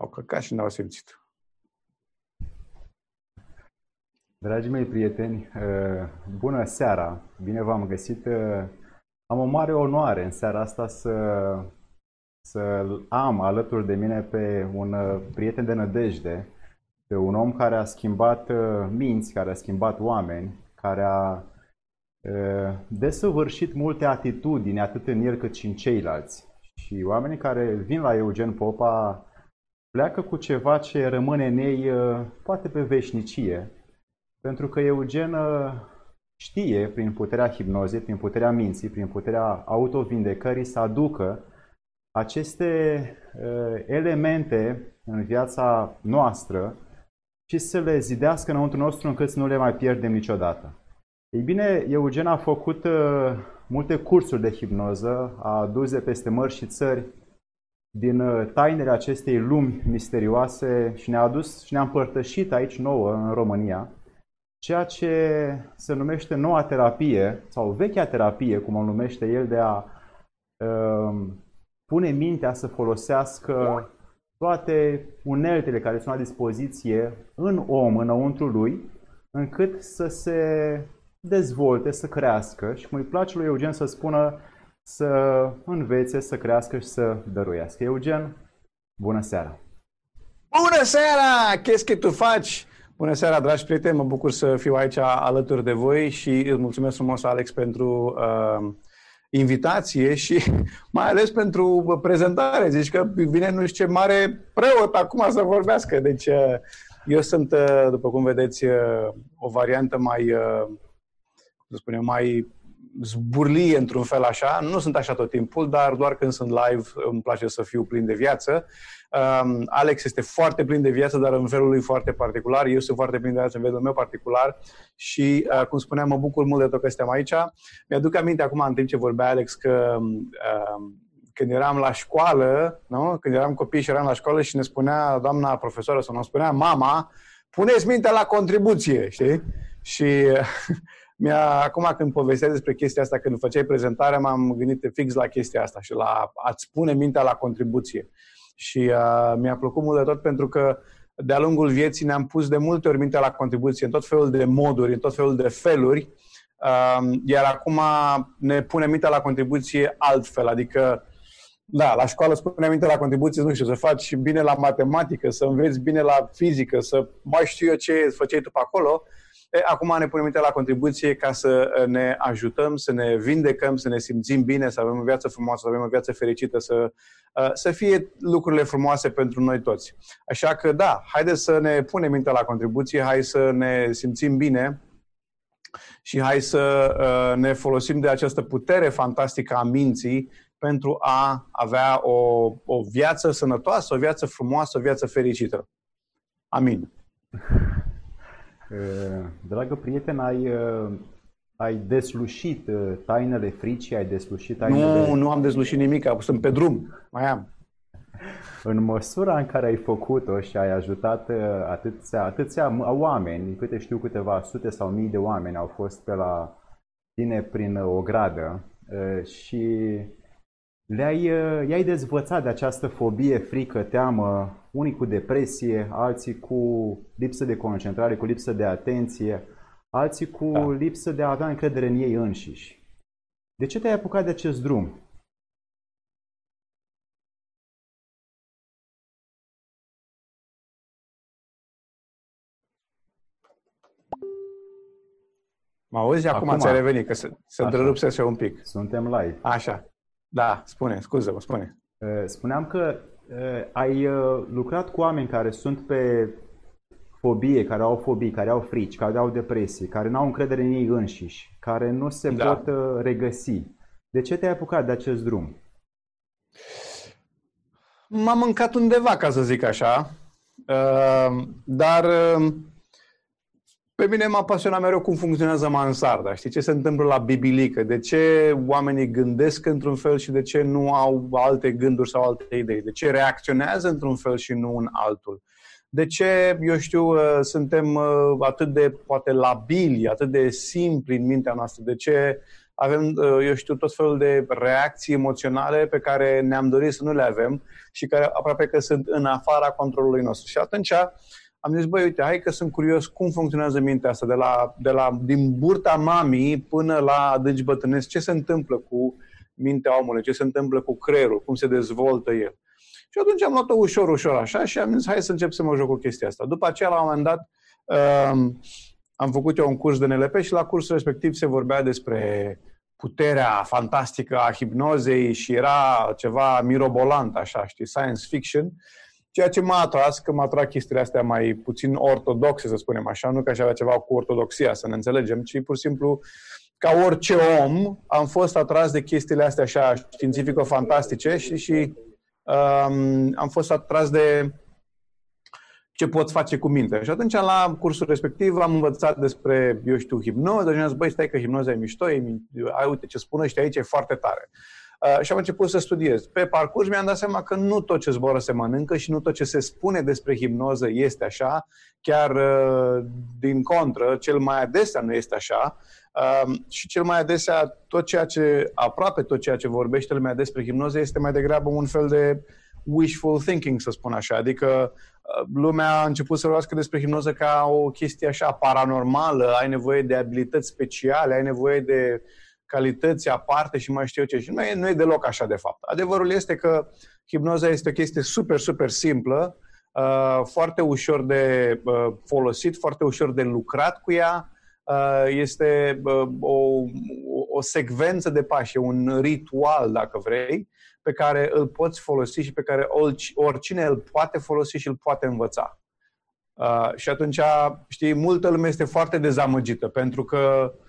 au căcat și n-au simțit. Dragii mei prieteni, uh, bună seara! Bine v-am găsit! Uh, am o mare onoare în seara asta să, să am alături de mine pe un uh, prieten de nădejde, pe un om care a schimbat minți, care a schimbat oameni, care a desăvârșit multe atitudini, atât în el cât și în ceilalți. Și oamenii care vin la Eugen Popa pleacă cu ceva ce rămâne în ei poate pe veșnicie, pentru că Eugen știe, prin puterea hipnozei, prin puterea minții, prin puterea autovindecării, să aducă aceste uh, elemente în viața noastră și să le zidească înăuntru nostru încât să nu le mai pierdem niciodată. Ei bine, Eugen a făcut uh, multe cursuri de hipnoză, a adus de peste mări și țări din uh, tainele acestei lumi misterioase și ne-a adus și ne-a împărtășit aici nouă în România ceea ce se numește noua terapie sau vechea terapie, cum o numește el, de a uh, pune mintea să folosească toate uneltele care sunt la dispoziție în om, înăuntru lui, încât să se dezvolte, să crească. Și cum îi place lui Eugen să spună să învețe, să crească și să dăruiască. Eugen, bună seara! Bună seara! Qu'est-ce que tu faci? Bună seara, dragi prieteni! Mă bucur să fiu aici alături de voi și îți mulțumesc frumos, Alex, pentru uh, invitație și mai ales pentru prezentare. Zici că vine nu știu ce mare preot acum să vorbească. Deci uh, eu sunt, uh, după cum vedeți, uh, o variantă mai, uh, să spunem, mai zburlie într-un fel așa. Nu sunt așa tot timpul, dar doar când sunt live îmi place să fiu plin de viață. Um, Alex este foarte plin de viață, dar în felul lui foarte particular. Eu sunt foarte plin de viață în felul meu particular și, uh, cum spuneam, mă bucur mult de tot că suntem aici. Mi-aduc aminte acum, în timp ce vorbea Alex, că uh, când eram la școală, nu? când eram copii și eram la școală și ne spunea doamna profesoară sau ne spunea mama, puneți mintea la contribuție, știi? Și mi-a, acum când povesteai despre chestia asta, când făceai prezentarea, m-am gândit fix la chestia asta și la a-ți pune mintea la contribuție. Și uh, mi-a plăcut mult de tot pentru că de-a lungul vieții ne-am pus de multe ori mintea la contribuție în tot felul de moduri, în tot felul de feluri, uh, iar acum ne pune mintea la contribuție altfel, adică da, la școală spune minte la contribuție, nu știu, să faci bine la matematică, să înveți bine la fizică, să mai știu eu ce făceai tu pe acolo, E, acum ne punem la contribuție ca să ne ajutăm, să ne vindecăm, să ne simțim bine, să avem o viață frumoasă, să avem o viață fericită, să, să fie lucrurile frumoase pentru noi toți. Așa că da, haideți să ne punem mintea la contribuție, hai să ne simțim bine și hai să ne folosim de această putere fantastică a minții pentru a avea o, o viață sănătoasă, o viață frumoasă, o viață fericită. Amin. Eh, dragă prieten, ai, eh, ai deslușit eh, tainele fricii, ai deslușit tainele... Nu, nu am deslușit nimic, sunt pe drum, mai am. În măsura în care ai făcut-o și ai ajutat atâția, atâția oameni, câte știu câteva sute sau mii de oameni au fost pe la tine prin o gradă și le-ai, i-ai dezvățat de această fobie, frică, teamă, unii cu depresie, alții cu lipsă de concentrare, cu lipsă de atenție, alții cu da. lipsă de a avea încredere în ei înșiși. De ce te-ai apucat de acest drum? Mă auzi? Acum, acum ți-a revenit, că se, se întrerupsese un pic. Suntem live. Așa. Da, spune, scuză-mă, spune. Spuneam că ai lucrat cu oameni care sunt pe fobie, care au fobii, care au frici, care au depresie, care nu au încredere în ei înșiși, care nu se da. pot regăsi. De ce te-ai apucat de acest drum? M-am mâncat undeva, ca să zic așa, dar pe mine m-a pasionat mereu cum funcționează mansarda. Știi ce se întâmplă la bibilică? De ce oamenii gândesc într-un fel și de ce nu au alte gânduri sau alte idei? De ce reacționează într-un fel și nu în altul? De ce, eu știu, uh, suntem uh, atât de, poate, labili, atât de simpli în mintea noastră? De ce avem, uh, eu știu, tot felul de reacții emoționale pe care ne-am dorit să nu le avem și care aproape că sunt în afara controlului nostru. Și atunci am zis, băi, uite, hai că sunt curios cum funcționează mintea asta, de la, de la, din burta mamii până la adânci bătrânesc, ce se întâmplă cu mintea omului, ce se întâmplă cu creierul, cum se dezvoltă el. Și atunci am luat-o ușor, ușor așa și am zis, hai să încep să mă joc cu chestia asta. După aceea, la un moment dat, um, am făcut eu un curs de NLP și la cursul respectiv se vorbea despre puterea fantastică a hipnozei și era ceva mirobolant, așa, știi, science fiction. Ceea ce m-a atras, că m-a atras chestiile astea mai puțin ortodoxe, să spunem așa, nu că aș avea ceva cu ortodoxia, să ne înțelegem, ci pur și simplu, ca orice om, am fost atras de chestiile astea așa științifico-fantastice și, și um, am fost atras de ce poți face cu minte. Și atunci, la cursul respectiv, am învățat despre, eu știu, hipnoză și am zis, băi, stai că hipnoza e mișto, e, ai, uite, ce spune ăștia aici e foarte tare. Uh, și am început să studiez. Pe parcurs mi-am dat seama că nu tot ce zboară se mănâncă și nu tot ce se spune despre hipnoză este așa, chiar uh, din contră, cel mai adesea nu este așa. Uh, și cel mai adesea, tot ceea ce, aproape tot ceea ce vorbește lumea despre hipnoză este mai degrabă un fel de wishful thinking, să spun așa. Adică lumea a început să vorbească despre hipnoză ca o chestie așa paranormală, ai nevoie de abilități speciale, ai nevoie de calități aparte și mai știu eu ce. Și nu e, nu e deloc așa de fapt. Adevărul este că hipnoza este o chestie super, super simplă, uh, foarte ușor de uh, folosit, foarte ușor de lucrat cu ea. Uh, este uh, o, o secvență de pași, un ritual, dacă vrei, pe care îl poți folosi și pe care oricine îl poate folosi și îl poate învăța. Uh, și atunci, știi, multă lume este foarte dezamăgită, pentru că uh,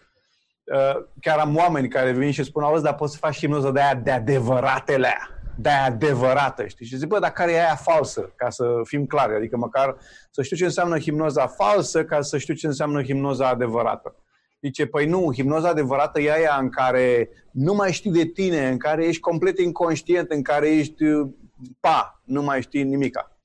chiar am oameni care vin și spun, auzi, dar poți să faci hipnoză de aia de adevăratele aia, de aia adevărată, știi? Și zic, bă, dar care e aia falsă, ca să fim clari, adică măcar să știu ce înseamnă hipnoza falsă, ca să știu ce înseamnă hipnoza adevărată. Zice, păi nu, hipnoza adevărată e aia în care nu mai știi de tine, în care ești complet inconștient, în care ești, pa, nu mai știi nimica.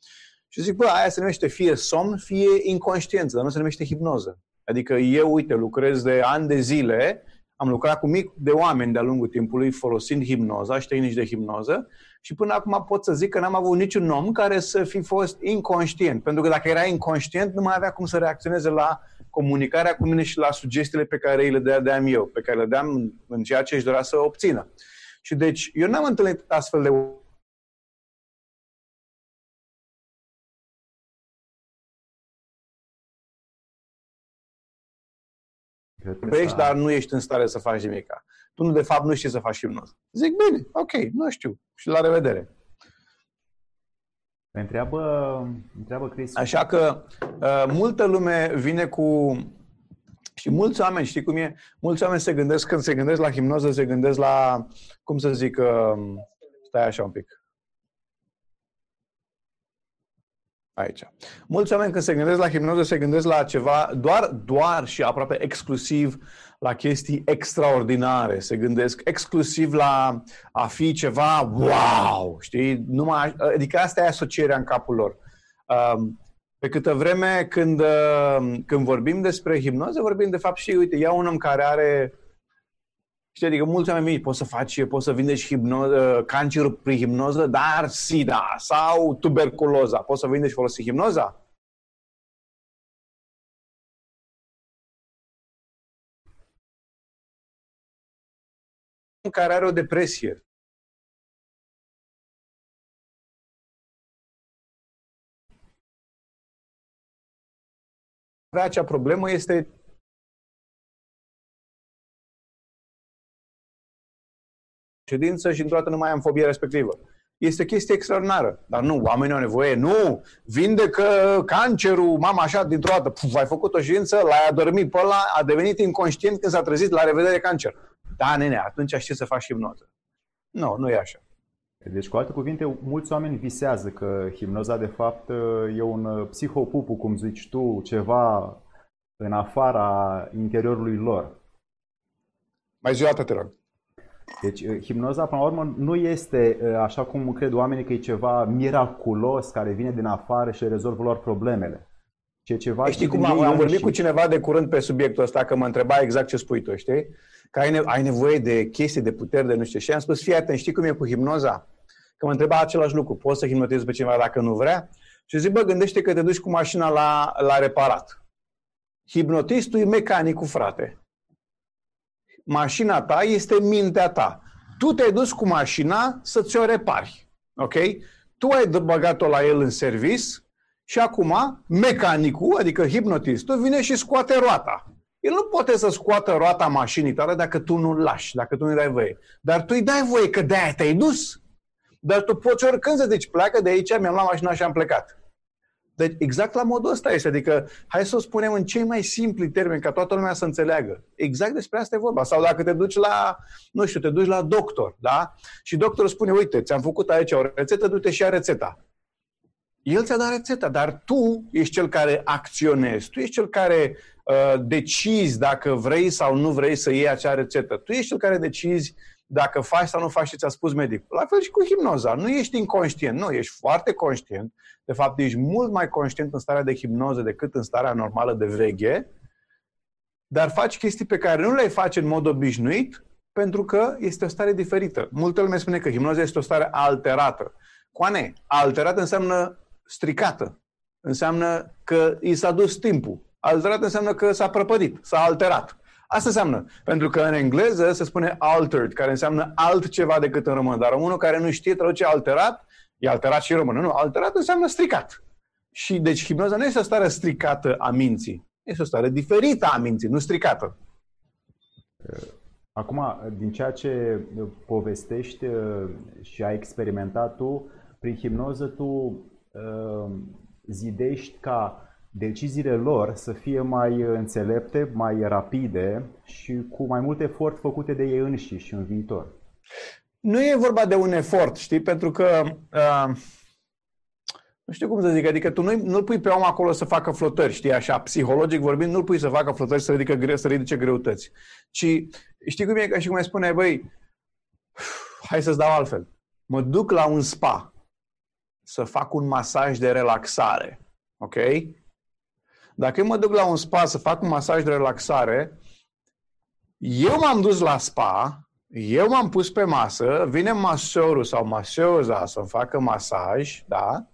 Și zic, bă, aia se numește fie somn, fie inconștiență, dar nu se numește hipnoză. Adică eu, uite, lucrez de ani de zile, am lucrat cu mic de oameni de-a lungul timpului folosind hipnoza și tehnici de hipnoză și până acum pot să zic că n-am avut niciun om care să fi fost inconștient. Pentru că dacă era inconștient, nu mai avea cum să reacționeze la comunicarea cu mine și la sugestiile pe care le dădeam eu, pe care le dădeam în ceea ce își dorea să obțină. Și deci, eu n-am întâlnit astfel de Vorbești, dar nu ești în stare să faci nimic. Tu, nu, de fapt, nu știi să faci hipnoză. Zic, bine, ok, nu știu. Și la revedere. Întreabă, întreabă Chris. Așa că uh, multă lume vine cu... Și mulți oameni, știi cum e? Mulți oameni se gândesc, când se gândesc la hipnoză, se gândesc la, cum să zic, uh, stai așa un pic. Aici. Mulți oameni când se gândesc la hipnoză se gândesc la ceva doar, doar și aproape exclusiv la chestii extraordinare. Se gândesc exclusiv la a fi ceva wow, știi? Numai, adică asta e asocierea în capul lor. Um, pe câtă vreme când, uh, când vorbim despre hipnoză, vorbim de fapt și, uite, ia un om care are Știi, adică mulți oameni mici, poți să faci, poți să vindești hipnoză, cancerul prin hipnoză, dar SIDA sau tuberculoza. Poți să vindești folosi hipnoza? care are o depresie. Acea problemă este ședință și într-o dată nu mai am fobia respectivă. Este o chestie extraordinară. Dar nu, oamenii au nevoie. Nu, vindecă cancerul, mama așa, dintr-o dată. Puf, ai făcut o ședință, l-ai adormit pe ăla, a devenit inconștient când s-a trezit, la revedere cancer. Da, nene, atunci știți să faci hipnoză. Nu, nu e așa. Deci, cu alte cuvinte, mulți oameni visează că hipnoza, de fapt, e un psihopupu, cum zici tu, ceva în afara interiorului lor. Mai zi o dată, te rog. Deci, uh, hipnoza, până la urmă, nu este uh, așa cum cred oamenii că e ceva miraculos care vine din afară și rezolvă lor problemele. Ce ceva știi cum am, am vorbit cu cineva de curând pe subiectul ăsta, că mă întreba exact ce spui tu, știi? Că ai, ne- ai nevoie de chestii, de puteri, de nu știu. Și am spus, fii atent, știi cum e cu hipnoza? Că mă întreba același lucru, poți să hipnotezi pe cineva dacă nu vrea? Și zic, bă, gândește că te duci cu mașina la, la reparat. Hipnotistul e mecanicul, frate. Mașina ta este mintea ta. Tu te-ai dus cu mașina să ți-o repari. Ok? Tu ai băgat-o la el în servis și acum mecanicul, adică hipnotistul, vine și scoate roata. El nu poate să scoată roata mașinii tale dacă tu nu-l lași, dacă tu nu-i dai voie. Dar tu îi dai voie că de-aia te-ai dus. Dar tu poți oricând să zici, pleacă de aici, mi-am luat mașina și am plecat. Deci exact la modul ăsta este. Adică hai să o spunem în cei mai simpli termeni, ca toată lumea să înțeleagă. Exact despre asta e vorba. Sau dacă te duci la, nu știu, te duci la doctor, da? Și doctorul spune, uite, ți-am făcut aici o rețetă, du-te și ia rețeta. El ți-a dat rețeta, dar tu ești cel care acționezi, tu ești cel care uh, decizi dacă vrei sau nu vrei să iei acea rețetă. Tu ești cel care decizi dacă faci sau nu faci ce ți-a spus medicul. La fel și cu hipnoza. Nu ești inconștient, nu, ești foarte conștient. De fapt, ești mult mai conștient în starea de hipnoză decât în starea normală de veche, dar faci chestii pe care nu le faci în mod obișnuit pentru că este o stare diferită. Multă lume spune că hipnoza este o stare alterată. Coane, alterată înseamnă stricată. Înseamnă că i s-a dus timpul. Alterat înseamnă că s-a prăpădit, s-a alterat. Asta înseamnă. Pentru că în engleză se spune altered, care înseamnă altceva decât în română. Dar românul care nu știe traduce alterat, e alterat și în română. Nu, alterat înseamnă stricat. Și deci hipnoza nu este o stare stricată a minții. Este o stare diferită a minții, nu stricată. Acum, din ceea ce povestești uh, și ai experimentat tu, prin hipnoză tu uh, zidești ca deciziile lor să fie mai înțelepte, mai rapide și cu mai mult efort făcute de ei înșiși în viitor. Nu e vorba de un efort, știi, pentru că uh, nu știu cum să zic, adică tu nu, nu pui pe om acolo să facă flotări, știi, așa, psihologic vorbind, nu-l pui să facă flotări să ridică, gre- să ridice greutăți. Ci, știi cum e, ca și cum ai spune, băi, hai să-ți dau altfel. Mă duc la un spa să fac un masaj de relaxare, ok? Dacă eu mă duc la un spa să fac un masaj de relaxare, eu m-am dus la spa, eu m-am pus pe masă, vine masorul sau masoza să-mi facă masaj, da?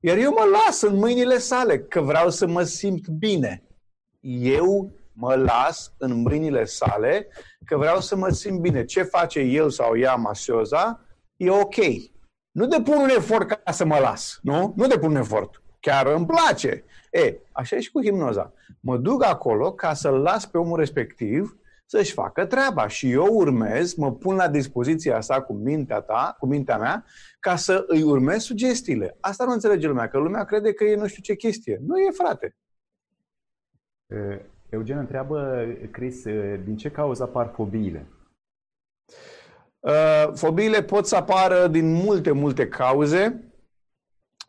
Iar eu mă las în mâinile sale, că vreau să mă simt bine. Eu mă las în mâinile sale, că vreau să mă simt bine. Ce face el sau ea masoza, e ok. Nu depun un efort ca să mă las, nu? Nu depun un efort. Chiar îmi place. E, așa e și cu hipnoza. Mă duc acolo ca să-l las pe omul respectiv să-și facă treaba și eu urmez, mă pun la dispoziția sa cu mintea ta, cu mintea mea, ca să îi urmez sugestiile. Asta nu înțelege lumea, că lumea crede că e nu știu ce chestie. Nu e, frate. Eugen întreabă, Chris, din ce cauză apar fobiile? Fobiile pot să apară din multe, multe cauze.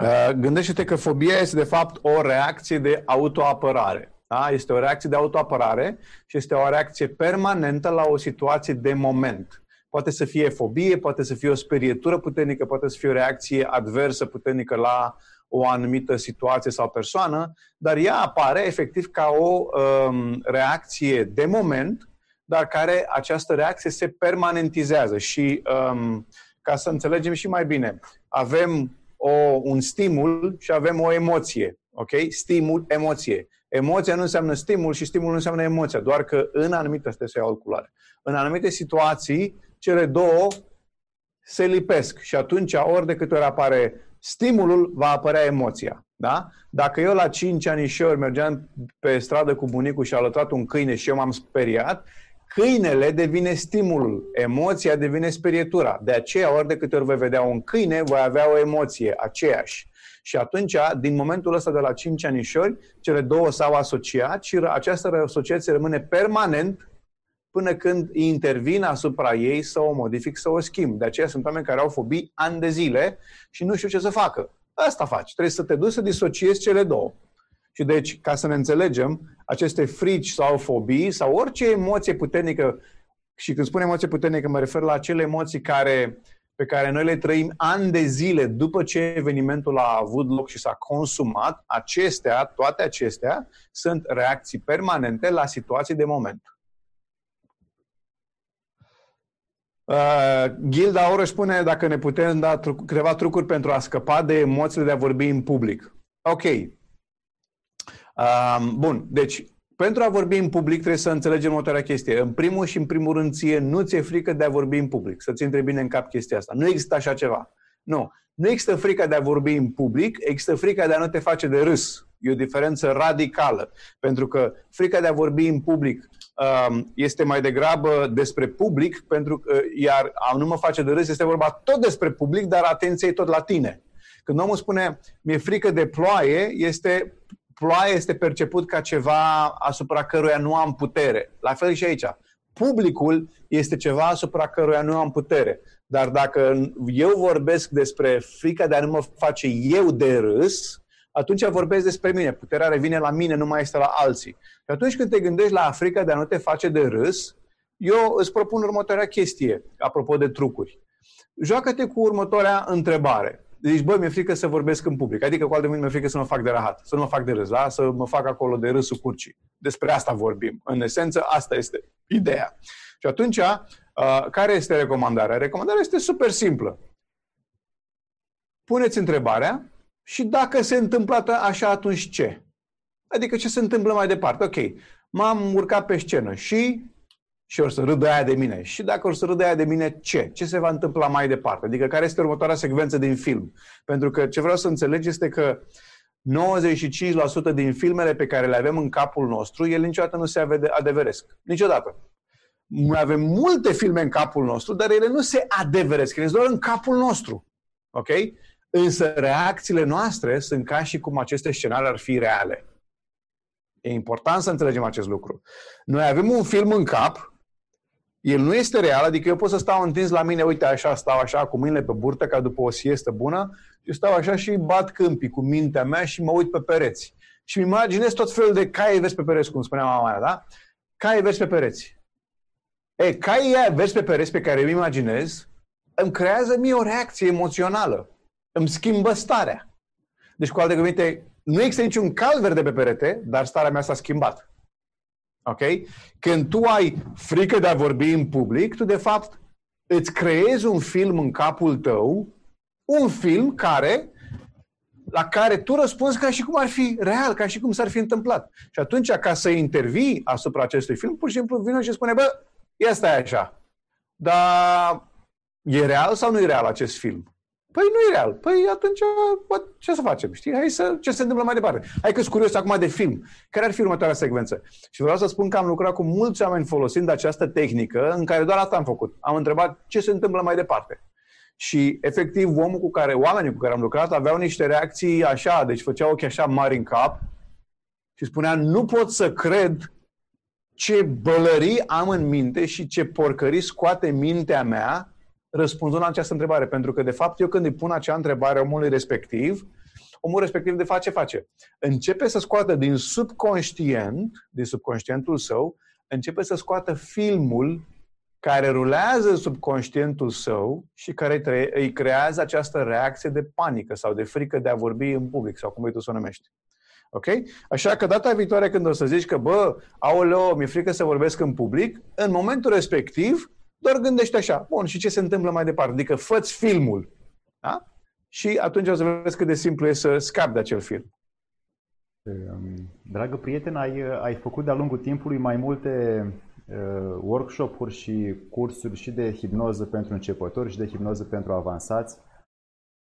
Uh, gândește-te că fobia este de fapt o reacție de autoapărare. Da? Este o reacție de autoapărare și este o reacție permanentă la o situație de moment. Poate să fie fobie, poate să fie o sperietură puternică, poate să fie o reacție adversă puternică la o anumită situație sau persoană, dar ea apare efectiv ca o um, reacție de moment, dar care această reacție se permanentizează. Și um, ca să înțelegem și mai bine, avem o, un stimul și avem o emoție. Ok? Stimul, emoție. Emoția nu înseamnă stimul și stimul nu înseamnă emoția, doar că în anumite, astea se iau culoare. În anumite situații, cele două se lipesc și atunci, ori de câte ori apare stimulul, va apărea emoția. Da? Dacă eu la 5 anișori mergeam pe stradă cu bunicul și a alătrat un câine și eu m-am speriat, câinele devine stimulul, emoția devine sperietura. De aceea, ori de câte ori vei vedea un câine, voi avea o emoție aceeași. Și atunci, din momentul ăsta de la 5 anișori, cele două s-au asociat și această asociație rămâne permanent până când intervin asupra ei să o modific, să o schimb. De aceea sunt oameni care au fobii ani de zile și nu știu ce să facă. Asta faci. Trebuie să te duci să disociezi cele două. Și deci, ca să ne înțelegem, aceste frici sau fobii sau orice emoție puternică, și când spun emoție puternică, mă refer la acele emoții care, pe care noi le trăim ani de zile după ce evenimentul a avut loc și s-a consumat, acestea, toate acestea, sunt reacții permanente la situații de moment. Uh, Gilda Oră spune dacă ne putem da tru- câteva trucuri pentru a scăpa de emoțiile de a vorbi în public. Ok. Uh, bun, deci pentru a vorbi în public trebuie să înțelegem următoarea chestie. În primul și în primul rând ție nu ți-e frică de a vorbi în public. Să-ți intre bine în cap chestia asta. Nu există așa ceva. Nu. Nu există frica de a vorbi în public, există frica de a nu te face de râs. E o diferență radicală. Pentru că frica de a vorbi în public um, este mai degrabă despre public, pentru că, iar a nu mă face de râs este vorba tot despre public, dar atenție tot la tine. Când omul spune, mi-e frică de ploaie, este ploaia este perceput ca ceva asupra căruia nu am putere. La fel și aici. Publicul este ceva asupra căruia nu am putere. Dar dacă eu vorbesc despre frica de a nu mă face eu de râs, atunci vorbesc despre mine. Puterea revine la mine, nu mai este la alții. Și atunci când te gândești la frica de a nu te face de râs, eu îți propun următoarea chestie, apropo de trucuri. Joacă-te cu următoarea întrebare. Deci, băi, mi-e frică să vorbesc în public. Adică, cu alte mi-e frică să mă fac de rahat, să nu mă fac de râs, da? să mă fac acolo de râsul curcii. Despre asta vorbim. În esență, asta este ideea. Și atunci, uh, care este recomandarea? Recomandarea este super simplă. Puneți întrebarea și dacă se întâmplă așa, atunci ce? Adică ce se întâmplă mai departe? Ok, m-am urcat pe scenă și și o să râdă aia de mine. Și dacă o să râdă aia de mine, ce? Ce se va întâmpla mai departe? Adică care este următoarea secvență din film? Pentru că ce vreau să înțelegi este că 95% din filmele pe care le avem în capul nostru, ele niciodată nu se adeveresc. Niciodată. Noi avem multe filme în capul nostru, dar ele nu se adeveresc. Ele sunt doar în capul nostru. Ok? Însă reacțiile noastre sunt ca și cum aceste scenarii ar fi reale. E important să înțelegem acest lucru. Noi avem un film în cap el nu este real, adică eu pot să stau întins la mine, uite așa, stau așa cu mâinile pe burtă ca după o siestă bună și stau așa și bat câmpii cu mintea mea și mă uit pe pereți. Și îmi imaginez tot felul de cai vezi pe pereți, cum spunea mama mea, da? Cai vezi pe pereți. E, caii aia vezi pe pereți pe care îmi imaginez, îmi creează mie o reacție emoțională. Îmi schimbă starea. Deci, cu alte cuvinte, nu există niciun cal verde pe perete, dar starea mea s-a schimbat. Ok? Când tu ai frică de a vorbi în public, tu de fapt îți creezi un film în capul tău, un film care la care tu răspunzi ca și cum ar fi real, ca și cum s-ar fi întâmplat. Și atunci, ca să intervii asupra acestui film, pur și simplu vine și spune, bă, ia stai așa. Dar e real sau nu e real acest film? Păi nu e real. Păi atunci, bă, ce să facem? Știi? Hai să, ce se întâmplă mai departe? Hai că sunt curios acum de film. Care ar fi următoarea secvență? Și vreau să spun că am lucrat cu mulți oameni folosind această tehnică în care doar asta am făcut. Am întrebat ce se întâmplă mai departe. Și efectiv omul cu care, oamenii cu care am lucrat aveau niște reacții așa, deci făceau ochii așa mari în cap și spunea, nu pot să cred ce bălării am în minte și ce porcării scoate mintea mea răspunzând la această întrebare. Pentru că, de fapt, eu când îi pun acea întrebare omului respectiv, omul respectiv de face, face. Începe să scoată din subconștient, din subconștientul său, începe să scoată filmul care rulează în subconștientul său și care îi creează această reacție de panică sau de frică de a vorbi în public sau cum vrei tu să o numești. Ok? Așa că data viitoare când o să zici că, bă, aoleo, mi-e frică să vorbesc în public, în momentul respectiv, doar gândește așa, bun, și ce se întâmplă mai departe? Adică fă filmul, da? Și atunci o să vezi cât de simplu e să scapi de acel film. Ehm, dragă prieten, ai, ai făcut de-a lungul timpului mai multe uh, workshop-uri și cursuri și de hipnoză pentru începători și de hipnoză pentru avansați.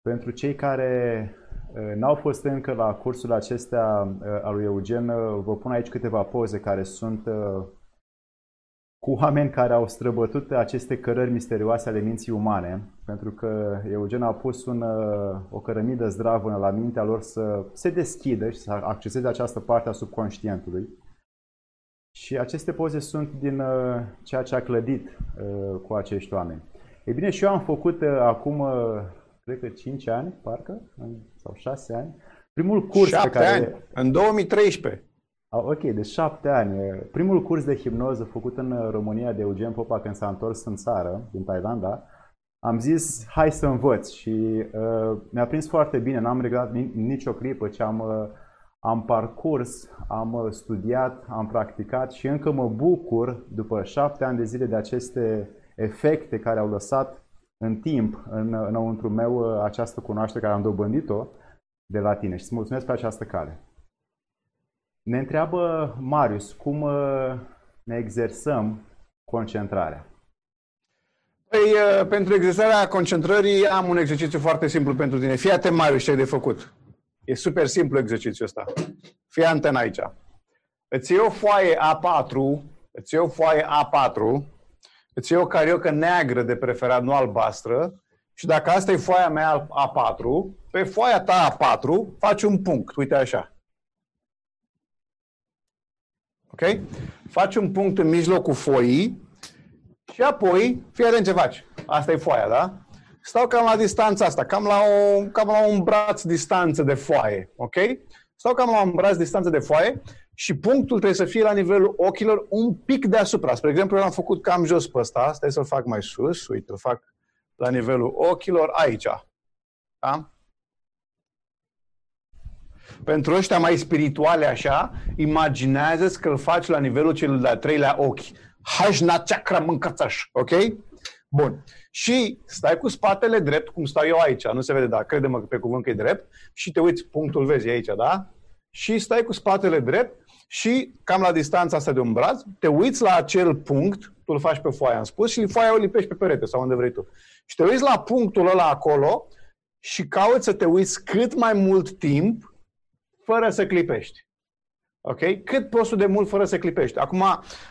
Pentru cei care uh, n-au fost încă la cursul acestea uh, al lui Eugen, uh, vă pun aici câteva poze care sunt uh, cu oameni care au străbătut aceste cărări misterioase ale minții umane, pentru că Eugen a pus un, uh, o cărămidă zdravă la mintea lor să se deschidă și să acceseze această parte a subconștientului. Și aceste poze sunt din uh, ceea ce a clădit uh, cu acești oameni. Ei bine, și eu am făcut acum, cred că 5 ani, parcă, sau 6 ani, primul curs 7 pe care... ani, în 2013. Ok, de șapte ani. Primul curs de hipnoză făcut în România de Eugen Popa când s-a întors în țară, din Thailanda, am zis hai să învăț și uh, mi-a prins foarte bine, n-am reglat nicio clipă ce am, uh, am parcurs, am uh, studiat, am practicat și încă mă bucur după șapte ani de zile de aceste efecte care au lăsat în timp în, înăuntru meu uh, această cunoaștere care am dobândit-o de la tine și îți mulțumesc pe această cale. Ne întreabă Marius cum uh, ne exersăm concentrarea. Păi, uh, pentru exersarea concentrării am un exercițiu foarte simplu pentru tine. Fii atent, Marius, ce ai de făcut. E super simplu exercițiul ăsta. Fii atent aici. Îți iei o foaie A4, îți iei o foaie A4, îți iei o cariocă neagră de preferat, nu albastră, și dacă asta e foaia mea A4, pe foaia ta A4 faci un punct, uite așa. Ok? Faci un punct în mijlocul foii și apoi, fii atent ce faci. Asta e foaia, da? Stau cam la distanța asta, cam la, o, cam la un braț distanță de foaie, ok? Stau cam la un braț distanță de foaie și punctul trebuie să fie la nivelul ochilor un pic deasupra. Spre exemplu, eu l-am făcut cam jos pe ăsta, stai să-l fac mai sus, uite, îl fac la nivelul ochilor aici. Da? Pentru ăștia mai spirituale așa, imaginează că îl faci la nivelul cel de-al treilea ochi. Hajna chakra mâncațaș, ok? Bun. Și stai cu spatele drept, cum stau eu aici, nu se vede, dar crede-mă pe cuvânt că e drept, și te uiți, punctul vezi aici, da? Și stai cu spatele drept și cam la distanța asta de un braț, te uiți la acel punct, tu îl faci pe foaia, am spus, și foaia o lipești pe perete sau unde vrei tu. Și te uiți la punctul ăla acolo și cauți să te uiți cât mai mult timp fără să clipești. Ok? Cât poți de mult fără să clipești. Acum,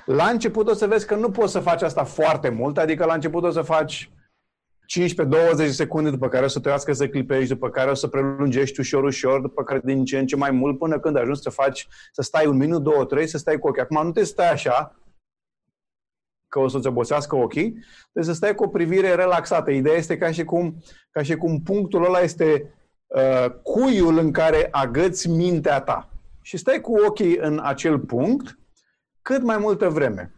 la început o să vezi că nu poți să faci asta foarte mult, adică la început o să faci 15-20 secunde, după care o să trebuiască să clipești, după care o să prelungești ușor, ușor, după care din ce în ce mai mult, până când ajungi să faci, să stai un minut, două, trei, să stai cu ochii. Acum nu te stai așa, că o să-ți obosească ochii, trebuie să stai cu o privire relaxată. Ideea este ca și cum, ca și cum punctul ăla este uh, cuiul în care agăți mintea ta. Și stai cu ochii în acel punct cât mai multă vreme.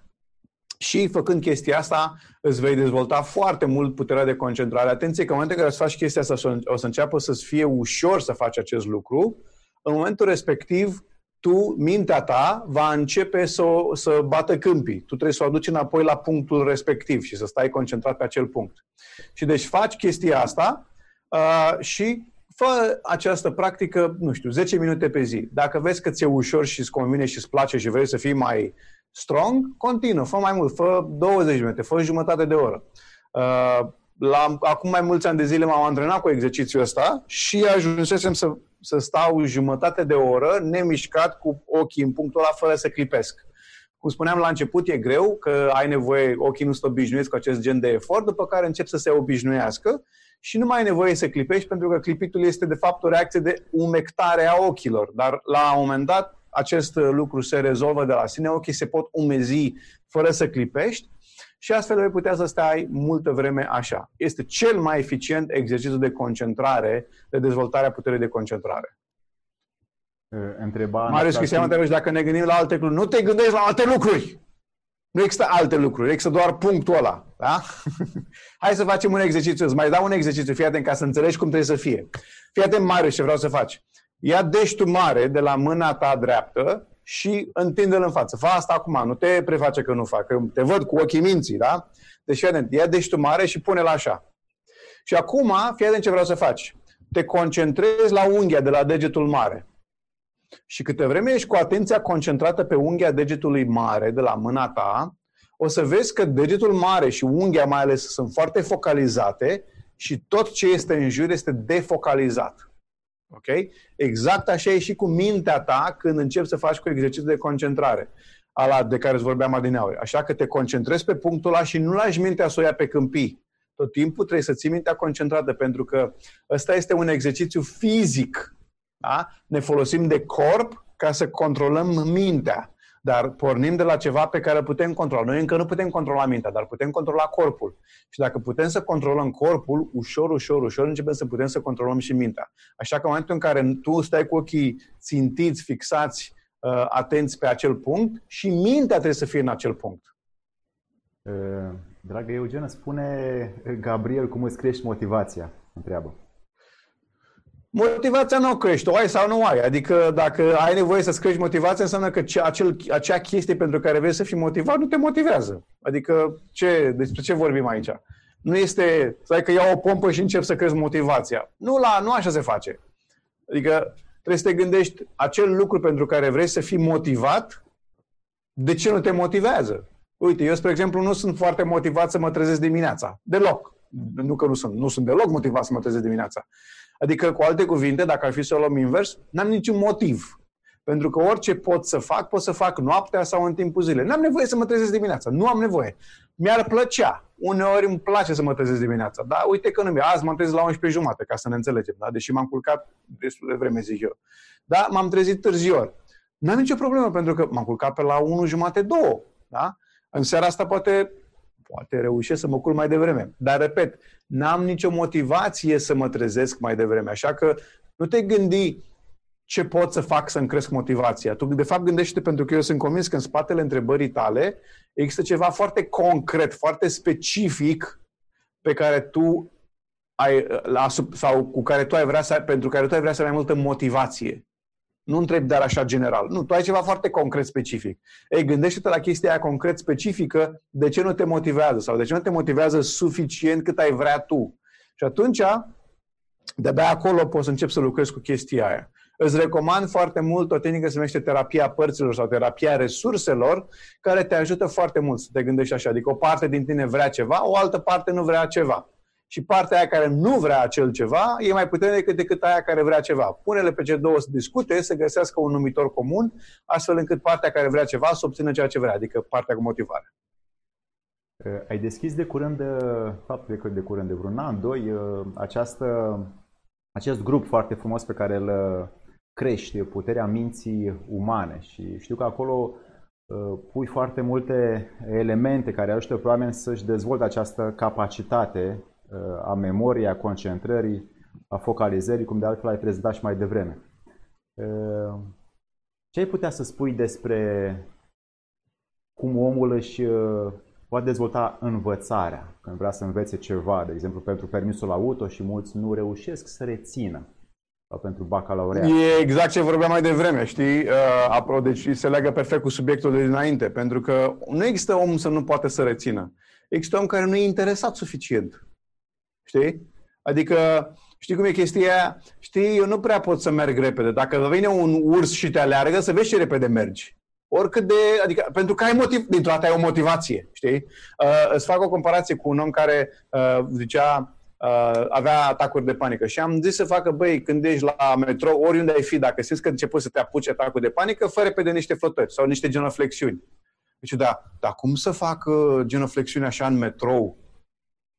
Și făcând chestia asta, îți vei dezvolta foarte mult puterea de concentrare. Atenție că în momentul în care să faci chestia asta, o să înceapă să-ți fie ușor să faci acest lucru. În momentul respectiv, tu, mintea ta, va începe să, să bată câmpii. Tu trebuie să o aduci înapoi la punctul respectiv și să stai concentrat pe acel punct. Și deci faci chestia asta uh, și fă această practică, nu știu, 10 minute pe zi. Dacă vezi că ți-e ușor și îți convine și îți place și vrei să fii mai strong, continuă, fă mai mult, fă 20 minute, fă jumătate de oră. Uh, la, acum mai mulți ani de zile m-am antrenat cu exercițiul ăsta și ajunsesem să, să stau jumătate de oră nemișcat cu ochii în punctul ăla fără să clipesc. Cum spuneam la început, e greu că ai nevoie, ochii nu sunt obișnuiți cu acest gen de efort, după care încep să se obișnuiască și nu mai ai nevoie să clipești pentru că clipitul este de fapt o reacție de umectare a ochilor. Dar la un moment dat acest lucru se rezolvă de la sine, ochii se pot umezi fără să clipești și astfel vei putea să stai multă vreme așa. Este cel mai eficient exercițiu de concentrare, de dezvoltare a puterii de concentrare. Întreba Marius Cristian te dacă ne gândim la alte lucruri. Nu te gândești la alte lucruri! Nu există alte lucruri, există doar punctul ăla. Da? Hai să facem un exercițiu. Îți mai dau un exercițiu, fii atent, ca să înțelegi cum trebuie să fie. Fii atent, Marius, ce vreau să faci. Ia deștul mare de la mâna ta dreaptă și întinde-l în față. Fă asta acum, nu te preface că nu fac, că te văd cu ochii minții, da? Deci, fii atent, ia deștul mare și pune-l așa. Și acum, fii atent ce vreau să faci. Te concentrezi la unghia de la degetul mare. Și câte vreme ești cu atenția concentrată pe unghia degetului mare de la mâna ta, o să vezi că degetul mare și unghia mai ales sunt foarte focalizate și tot ce este în jur este defocalizat. Ok? Exact așa e și cu mintea ta când începi să faci cu exercițiu de concentrare, ala de care îți vorbeam adineauri. Așa că te concentrezi pe punctul ăla și nu lași mintea să o ia pe câmpii. Tot timpul trebuie să ții mintea concentrată, pentru că ăsta este un exercițiu fizic. Da? Ne folosim de corp ca să controlăm mintea. Dar pornim de la ceva pe care putem controla. Noi încă nu putem controla mintea, dar putem controla corpul. Și dacă putem să controlăm corpul, ușor, ușor, ușor începem să putem să controlăm și mintea. Așa că în momentul în care tu stai cu ochii țintiți, fixați, uh, atenți pe acel punct și mintea trebuie să fie în acel punct. Uh, Dragă Eugen, spune Gabriel cum îți crești motivația? Întreabă. Motivația nu o crești, o ai sau nu ai. Adică dacă ai nevoie să-ți crești motivația, înseamnă că acel, acea chestie pentru care vrei să fii motivat nu te motivează. Adică ce, despre ce vorbim aici? Nu este, să că iau o pompă și încep să crezi motivația. Nu, la, nu așa se face. Adică trebuie să te gândești acel lucru pentru care vrei să fii motivat, de ce nu te motivează? Uite, eu, spre exemplu, nu sunt foarte motivat să mă trezesc dimineața. Deloc. Nu că nu sunt. Nu sunt deloc motivat să mă trezesc dimineața. Adică, cu alte cuvinte, dacă ar fi să o luăm invers, n-am niciun motiv. Pentru că orice pot să fac, pot să fac noaptea sau în timpul zilei. N-am nevoie să mă trezesc dimineața. Nu am nevoie. Mi-ar plăcea. Uneori îmi place să mă trezesc dimineața. Dar uite că nu mi Azi m-am trezit la 11 jumate, ca să ne înțelegem. Da? Deși m-am culcat destul de vreme, zic eu. Da? M-am trezit târziu. N-am nicio problemă, pentru că m-am culcat pe la 1 jumate, 2. Da? În seara asta poate poate reușesc să mă culc mai devreme. Dar, repet, n-am nicio motivație să mă trezesc mai devreme. Așa că nu te gândi ce pot să fac să-mi cresc motivația. Tu, de fapt, gândește pentru că eu sunt convins că în spatele întrebării tale există ceva foarte concret, foarte specific pe care tu ai, la, sau cu care tu ai vrea să, pentru care tu ai vrea să ai mai multă motivație. Nu întrebi dar așa general. Nu, tu ai ceva foarte concret specific. Ei, gândește-te la chestia aia concret specifică, de ce nu te motivează sau de ce nu te motivează suficient cât ai vrea tu. Și atunci, de-abia acolo poți să începi să lucrezi cu chestia aia. Îți recomand foarte mult o tehnică se numește terapia părților sau terapia resurselor, care te ajută foarte mult să te gândești așa. Adică o parte din tine vrea ceva, o altă parte nu vrea ceva și partea aia care nu vrea acel ceva e mai puternică decât aia care vrea ceva. Pune-le pe ce două să discute, să găsească un numitor comun, astfel încât partea care vrea ceva să obțină ceea ce vrea, adică partea cu motivare. Eh, ai deschis de curând, eh, faptul că de curând, de vreun an, doi, eh, această, acest grup foarte frumos pe care îl crești, puterea minții umane și știu că acolo pui foarte multe elemente care ajută pe oameni să-și dezvolte această capacitate Uh, a memoriei, a concentrării, a focalizării, cum de altfel ai prezentat și mai devreme. Uh, ce ai putea să spui despre cum omul își uh, poate dezvolta învățarea când vrea să învețe ceva, de exemplu pentru permisul auto și mulți nu reușesc să rețină sau pentru bacalaureat. E exact ce vorbeam mai devreme, știi? Uh, apro, deci se leagă perfect cu subiectul de dinainte, pentru că nu există om să nu poate să rețină. Există om care nu e interesat suficient. Știi? Adică, știi cum e chestia aia? Știi, eu nu prea pot să merg repede. Dacă vine un urs și te aleargă, să vezi ce repede mergi. Oricât de, adică, pentru că ai motiv, dintr-o dată ai o motivație, știi? Uh, îți fac o comparație cu un om care uh, zicea, uh, avea atacuri de panică și am zis să facă, băi, când ești la metrou, oriunde ai fi, dacă simți că început să te apuci atacul de panică, fă repede niște flotări sau niște genoflexiuni. Deci, da, dar cum să fac uh, genoflexiuni așa în metrou?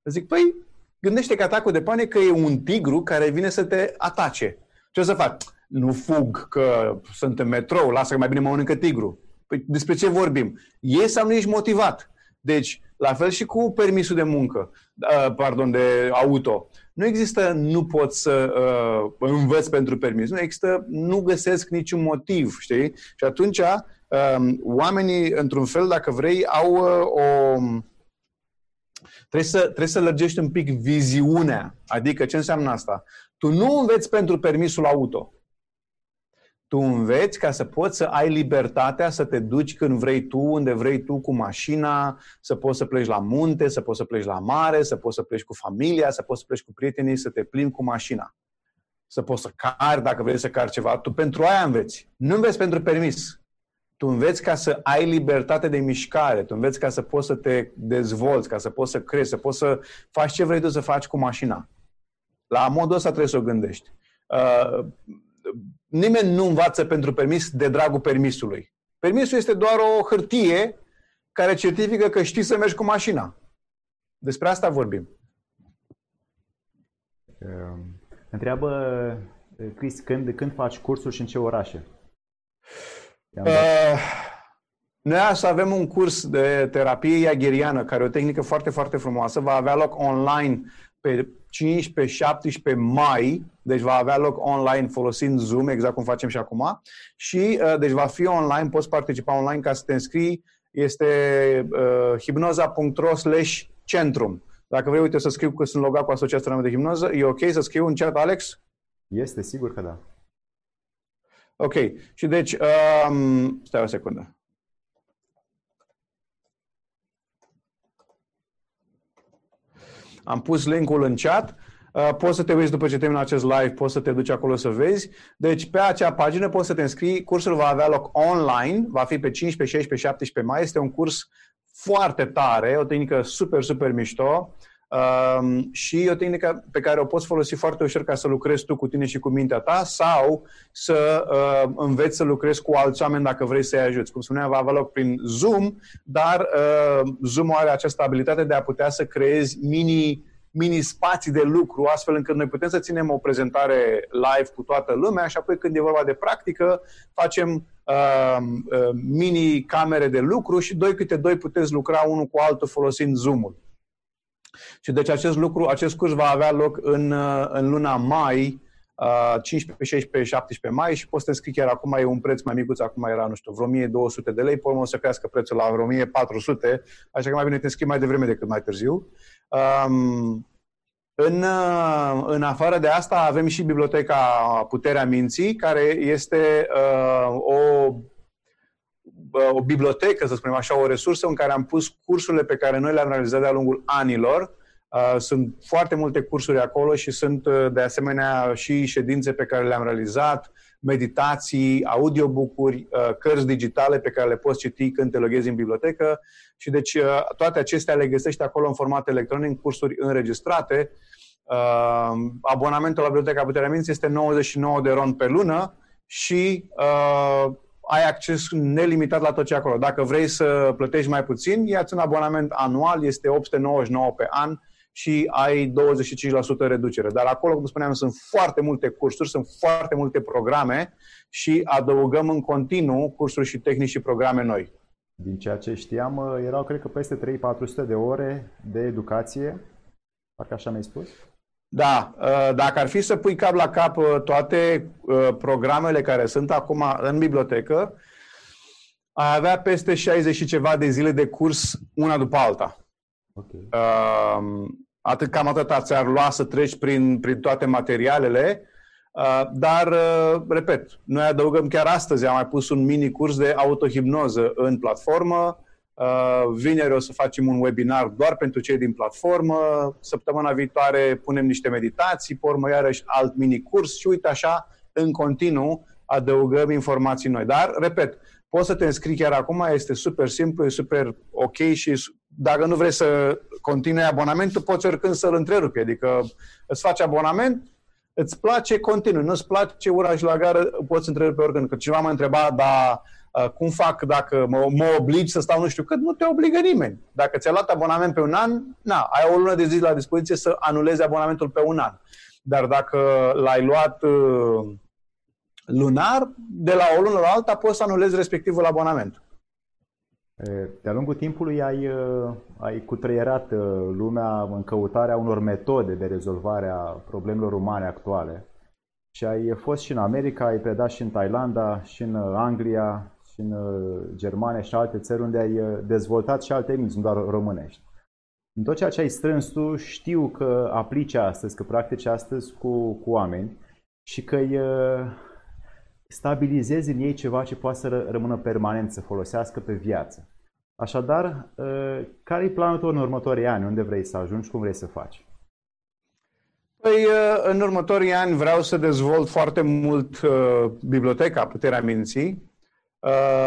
Zic, păi, Gândește că atacul de panică e un tigru care vine să te atace. Ce o să fac? Nu fug că sunt în metrou, lasă că mai bine mă mănâncă tigru. Păi despre ce vorbim? E sau nu ești motivat? Deci, la fel și cu permisul de muncă, uh, pardon, de auto. Nu există nu pot să uh, învăț pentru permis. Nu există, nu găsesc niciun motiv, știi? Și atunci, uh, oamenii, într-un fel, dacă vrei, au uh, o Trebuie să, trebuie să lărgești un pic viziunea. Adică ce înseamnă asta? Tu nu înveți pentru permisul auto. Tu înveți ca să poți să ai libertatea să te duci când vrei tu, unde vrei tu cu mașina, să poți să pleci la munte, să poți să pleci la mare, să poți să pleci cu familia, să poți să pleci cu prietenii, să te plimbi cu mașina. Să poți să cari dacă vrei să cari ceva. Tu pentru aia înveți. Nu înveți pentru permis. Tu înveți ca să ai libertate de mișcare, tu înveți ca să poți să te dezvolți, ca să poți să crezi, să poți să faci ce vrei tu să faci cu mașina. La modul ăsta trebuie să o gândești. Uh, nimeni nu învață pentru permis de dragul permisului. Permisul este doar o hârtie care certifică că știi să mergi cu mașina. Despre asta vorbim. Uh, întreabă Chris, când, când faci cursuri și în ce orașe? Uh, noi să avem un curs de terapie iagheriană, care e o tehnică foarte, foarte frumoasă. Va avea loc online pe 15-17 mai, deci va avea loc online folosind Zoom, exact cum facem și acum. Și uh, deci va fi online, poți participa online ca să te înscrii. Este uh, hipnoza.ro slash Centrum. Dacă vrei, uite să scriu că sunt logat cu Asociația de Hipnoză, e ok să scriu în chat, Alex? Este, sigur că da. Ok. Și deci, um, stai o secundă. Am pus linkul în chat. Uh, poți să te uiți după ce termin acest live, poți să te duci acolo să vezi. Deci pe acea pagină poți să te înscrii. Cursul va avea loc online, va fi pe 15, 16, 17 mai. Este un curs foarte tare, o tehnică super, super mișto. Um, și o tehnică pe care o poți folosi foarte ușor ca să lucrezi tu cu tine și cu mintea ta sau să uh, înveți să lucrezi cu alți oameni dacă vrei să-i ajuți. Cum spuneam, va avea loc prin Zoom, dar uh, Zoom are această abilitate de a putea să creezi mini mini spații de lucru, astfel încât noi putem să ținem o prezentare live cu toată lumea și apoi când e vorba de practică, facem uh, uh, mini camere de lucru și doi câte doi puteți lucra unul cu altul folosind Zoom-ul. Și deci acest lucru, acest curs va avea loc în, uh, în luna mai, 15, 16, 17 mai și poți să te înscrii chiar acum, e un preț mai micuț, acum era, nu știu, vreo 1200 de lei, pe o să crească prețul la vreo 1400, așa că mai bine te înscrii mai devreme decât mai târziu. Um, în, uh, în afară de asta avem și biblioteca Puterea Minții, care este uh, o, uh, o bibliotecă, să spunem așa, o resursă în care am pus cursurile pe care noi le-am realizat de-a lungul anilor. Uh, sunt foarte multe cursuri acolo și sunt uh, de asemenea și ședințe pe care le-am realizat, meditații, audiobook-uri, uh, cărți digitale pe care le poți citi când te loghezi în bibliotecă și deci uh, toate acestea le găsești acolo în format electronic, cursuri înregistrate. Uh, abonamentul la Biblioteca Puterea Minții este 99 de ron pe lună și ai acces nelimitat la tot ce acolo. Dacă vrei să plătești mai puțin, ia-ți un abonament anual, este 899 pe an și ai 25% reducere. Dar acolo, cum spuneam, sunt foarte multe cursuri, sunt foarte multe programe și adăugăm în continuu cursuri și tehnici și programe noi. Din ceea ce știam, erau, cred că, peste 3-400 de ore de educație. Parcă așa mi-ai spus? Da, ă, dacă ar fi să pui cap la cap ă, toate ă, programele care sunt acum în bibliotecă, ai avea peste 60 și ceva de zile de curs una după alta. Okay. Uh, atât cam atât ți-ar lua să treci prin, prin toate materialele, uh, dar, uh, repet, noi adăugăm chiar astăzi, am mai pus un mini curs de autohipnoză în platformă, uh, vineri o să facem un webinar doar pentru cei din platformă, săptămâna viitoare punem niște meditații, pe urmă iarăși alt mini curs și uite așa, în continuu, adăugăm informații noi. Dar, repet, poți să te înscrii chiar acum, este super simplu, e super ok și dacă nu vrei să continui abonamentul, poți oricând să-l întrerupi. Adică îți faci abonament, îți place, continui. Nu-ți place, ura și la gară, poți întrerupe oricând. Că cineva m-a întrebat, dar uh, cum fac dacă mă, mă obligi să stau nu știu cât? Nu te obligă nimeni. Dacă ți-ai luat abonament pe un an, na, ai o lună de zi la dispoziție să anulezi abonamentul pe un an. Dar dacă l-ai luat uh, lunar, de la o lună la alta poți să anulezi respectivul abonament. De-a lungul timpului ai, ai cutreierat lumea în căutarea unor metode de rezolvare a problemelor umane actuale. Și ai fost și în America, ai predat și în Thailanda, și în Anglia, și în Germania și alte țări unde ai dezvoltat și alte limbi, nu doar românești. În tot ceea ce ai strâns tu, știu că aplici astăzi, că practici astăzi cu, cu oameni și că îi stabilizezi în ei ceva ce poate să rămână permanent, să folosească pe viață. Așadar, ă, care e planul tău în următorii ani? Unde vrei să ajungi? Cum vrei să faci? Păi, ă, în următorii ani vreau să dezvolt foarte mult ă, biblioteca Puterea Minții.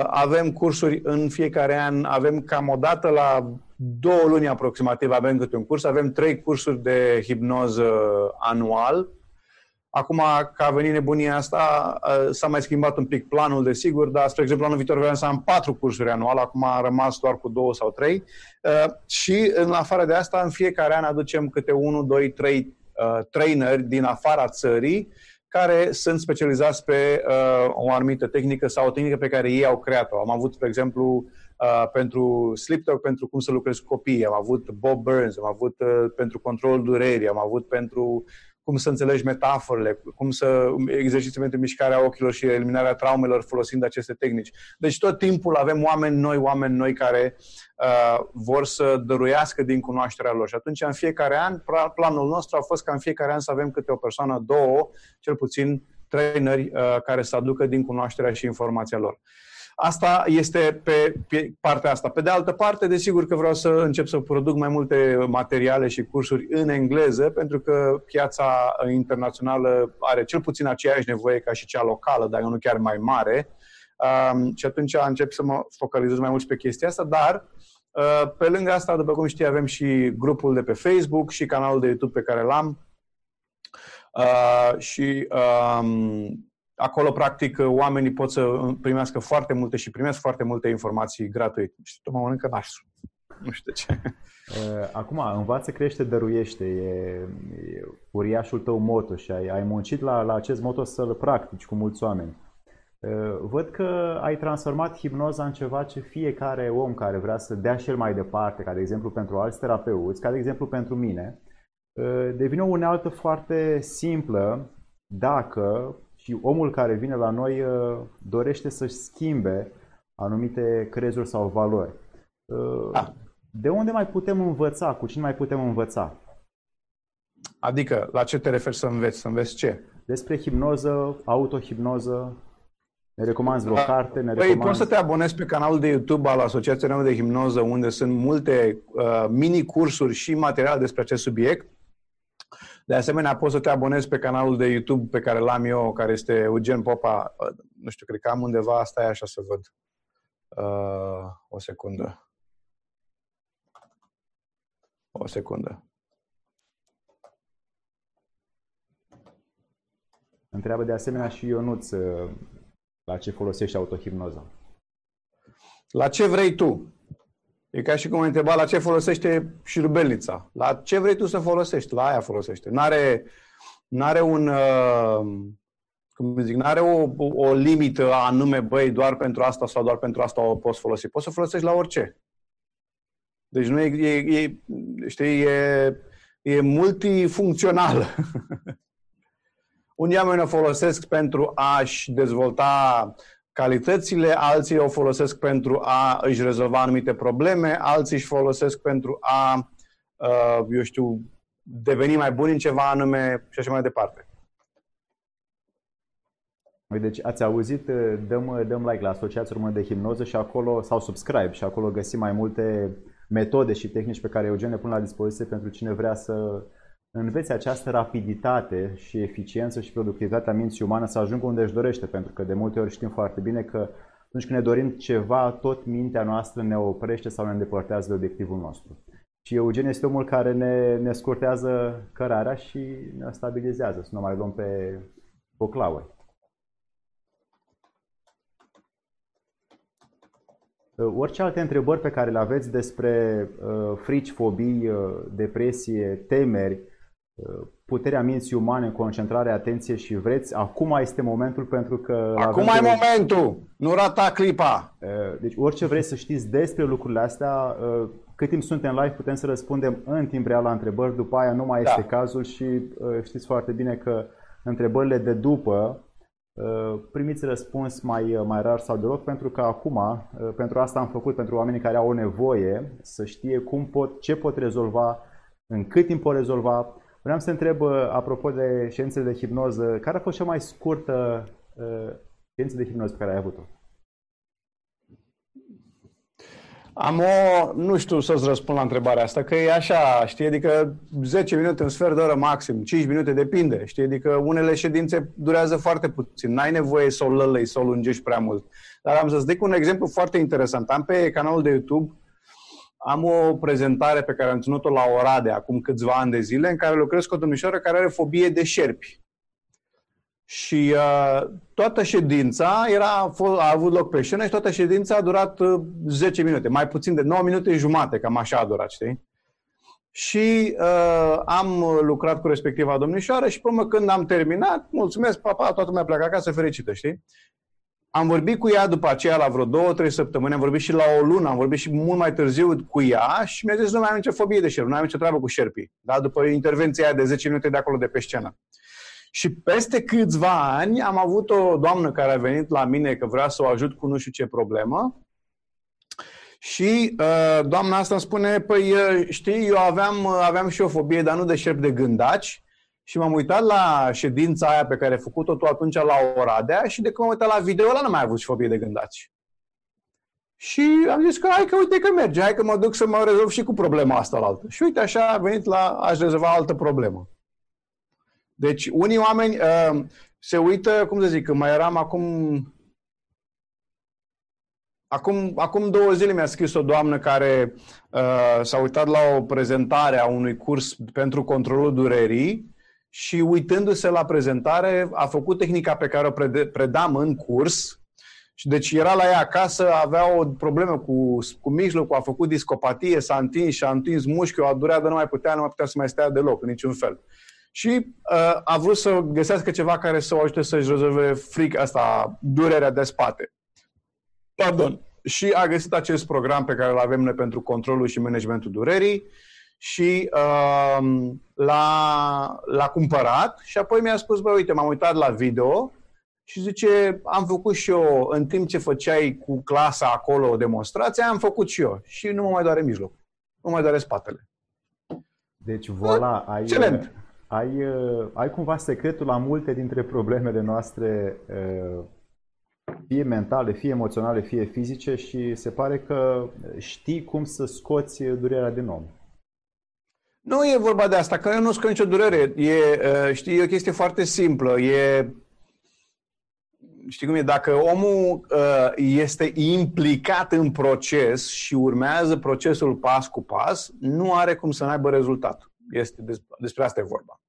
Avem cursuri în fiecare an, avem cam o dată la două luni aproximativ avem câte un curs. Avem trei cursuri de hipnoză anual Acum, că a venit nebunia asta, s-a mai schimbat un pic planul, desigur, dar, spre exemplu, anul viitor vreau să am patru cursuri anual, acum a rămas doar cu două sau trei. Și, în afară de asta, în fiecare an aducem câte unul, doi, trei traineri din afara țării, care sunt specializați pe uh, o anumită tehnică sau o tehnică pe care ei au creat-o. Am avut, spre exemplu, uh, pentru Sleep Talk, pentru cum să lucrezi cu copiii, am avut Bob Burns, am avut uh, pentru controlul durerii, am avut pentru cum să înțelegi metaforele, cum să exerciții pentru mișcarea ochilor și eliminarea traumelor folosind aceste tehnici. Deci tot timpul avem oameni noi, oameni noi care uh, vor să dăruiască din cunoașterea lor. Și atunci, în fiecare an, planul nostru a fost ca în fiecare an să avem câte o persoană, două, cel puțin traineri uh, care să aducă din cunoașterea și informația lor. Asta este pe, pe partea asta. Pe de altă parte, desigur că vreau să încep să produc mai multe materiale și cursuri în engleză, pentru că piața internațională are cel puțin aceeași nevoie ca și cea locală, dar nu chiar mai mare. Um, și atunci încep să mă focalizez mai mult pe chestia asta, dar uh, pe lângă asta, după cum știi, avem și grupul de pe Facebook și canalul de YouTube pe care l-am. Uh, și um, acolo, practic, oamenii pot să primească foarte multe și primesc foarte multe informații gratuit. Și tu mă mănâncă nașul. Nu știu de ce. Acum, învață, crește, dăruiește. E, e uriașul tău moto și ai, ai muncit la, la acest moto să-l practici cu mulți oameni. Văd că ai transformat hipnoza în ceva ce fiecare om care vrea să dea și el mai departe, ca de exemplu pentru alți terapeuți, ca de exemplu pentru mine, devine o unealtă foarte simplă dacă și omul care vine la noi uh, dorește să-și schimbe anumite crezuri sau valori. Uh, da. De unde mai putem învăța? Cu cine mai putem învăța? Adică, la ce te referi să înveți? Să înveți ce? Despre hipnoză, autohipnoză. Ne recomanzi vreo da. carte? Ne păi, poți să te abonezi pe canalul de YouTube al Asociației Române de Hipnoză, unde sunt multe uh, mini-cursuri și materiale despre acest subiect. De asemenea, poți să te abonezi pe canalul de YouTube pe care l-am eu, care este Eugen Popa. Nu știu, cred că am undeva, asta e așa să văd. Uh, o secundă. O secundă. Întreabă de asemenea și Ionuț uh, la ce folosești autohipnoza. La ce vrei tu? E ca și cum ai întreba la ce folosește șurubelnița. La ce vrei tu să folosești? La aia folosește. N-are, n-are un... Uh, cum zic, n-are o, o limită anume, băi, doar pentru asta sau doar pentru asta o poți folosi. Poți să folosești la orice. Deci nu e, e, e știi, e, e multifuncțional. Unii oameni o folosesc pentru a-și dezvolta calitățile, alții o folosesc pentru a își rezolva anumite probleme, alții își folosesc pentru a, uh, eu știu, deveni mai buni în ceva anume și așa mai departe. Deci ați auzit, uh, dăm, dăm like la Asociația Română de Hipnoză și acolo, sau subscribe și acolo găsim mai multe metode și tehnici pe care Eugen le pun la dispoziție pentru cine vrea să înveți această rapiditate și eficiență și productivitatea minții umane să ajungă unde își dorește, pentru că de multe ori știm foarte bine că atunci când ne dorim ceva, tot mintea noastră ne oprește sau ne îndepărtează de obiectivul nostru. Și Eugen este omul care ne, ne scurtează cărarea și ne stabilizează, să nu mai luăm pe poclaue. Orice alte întrebări pe care le aveți despre uh, frici, fobii, uh, depresie, temeri, puterea minții umane, concentrare, atenție și vreți, acum este momentul pentru că... Acum e de... momentul! Nu rata clipa! Deci orice vreți să știți despre lucrurile astea, cât timp suntem live putem să răspundem în timp real la întrebări, după aia nu mai este da. cazul și știți foarte bine că întrebările de după primiți răspuns mai, mai rar sau deloc, pentru că acum, pentru asta am făcut, pentru oamenii care au o nevoie să știe cum pot, ce pot rezolva, în cât timp pot rezolva, Vreau să întreb, uh, apropo de științele de hipnoză, care a fost cea mai scurtă uh, știință de hipnoză pe care ai avut-o? Am o, nu știu să-ți răspund la întrebarea asta, că e așa, știi, adică 10 minute, un sfert de oră maxim, 5 minute, depinde, știi, adică unele ședințe durează foarte puțin, n-ai nevoie să o lălăi, să o lungești prea mult. Dar am să-ți dec un exemplu foarte interesant. Am pe canalul de YouTube am o prezentare pe care am ținut-o la Orade acum câțiva ani de zile, în care lucrez cu o domnișoară care are fobie de șerpi. Și uh, toată ședința era, a avut loc pe scenă și toată ședința a durat uh, 10 minute, mai puțin de 9 minute jumate, cam așa a durat, știi? Și uh, am lucrat cu respectiva domnișoară și până când am terminat, mulțumesc, papa, toată lumea pleacă acasă fericită, știi? Am vorbit cu ea după aceea la vreo două, trei săptămâni, am vorbit și la o lună, am vorbit și mult mai târziu cu ea și mi-a zis nu mai am nicio fobie de șerpi, nu am nicio treabă cu șerpii. Da? După intervenția aia de 10 minute de acolo de pe scenă. Și peste câțiva ani am avut o doamnă care a venit la mine că vrea să o ajut cu nu știu ce problemă și uh, doamna asta îmi spune, păi uh, știi, eu aveam, uh, aveam și o fobie, dar nu de șerpi de gândaci și m-am uitat la ședința aia pe care a făcut-o tu atunci la Oradea și de când m-am uitat la video ăla nu mai avut și fobie de gândaci. Și am zis că hai că uite că merge, hai că mă duc să mă rezolv și cu problema asta la altă. Și uite așa a venit la aș rezolva altă problemă. Deci unii oameni uh, se uită, cum să zic, că mai eram acum Acum, acum două zile mi-a scris o doamnă care uh, s-a uitat la o prezentare a unui curs pentru controlul durerii și uitându-se la prezentare a făcut tehnica pe care o predam în curs și deci era la ea acasă, avea o problemă cu, cu mijlocul, a făcut discopatie, s-a întins și a întins mușchiul, a durat de nu mai putea, nu mai putea să mai stea deloc, în niciun fel. Și uh, a vrut să găsească ceva care să o ajute să-și rezolve frica asta, durerea de spate. Pardon. Și a găsit acest program pe care îl avem noi pentru controlul și managementul durerii și uh, l-a, l-a cumpărat și apoi mi-a spus, băi, uite, m-am uitat la video și zice, am făcut și eu, în timp ce făceai cu clasa acolo o demonstrație, am făcut și eu. Și nu mă mai doare mijloc. Nu mai doare spatele. Deci, voilà, ai, Excelent. ai, ai cumva secretul la multe dintre problemele noastre uh, fie mentale, fie emoționale, fie fizice și se pare că știi cum să scoți durerea din om. Nu e vorba de asta, că eu nu scot nicio durere. E, știi, e o chestie foarte simplă. E, știi cum e, dacă omul este implicat în proces și urmează procesul pas cu pas, nu are cum să n-aibă rezultat. Este despre asta e vorba.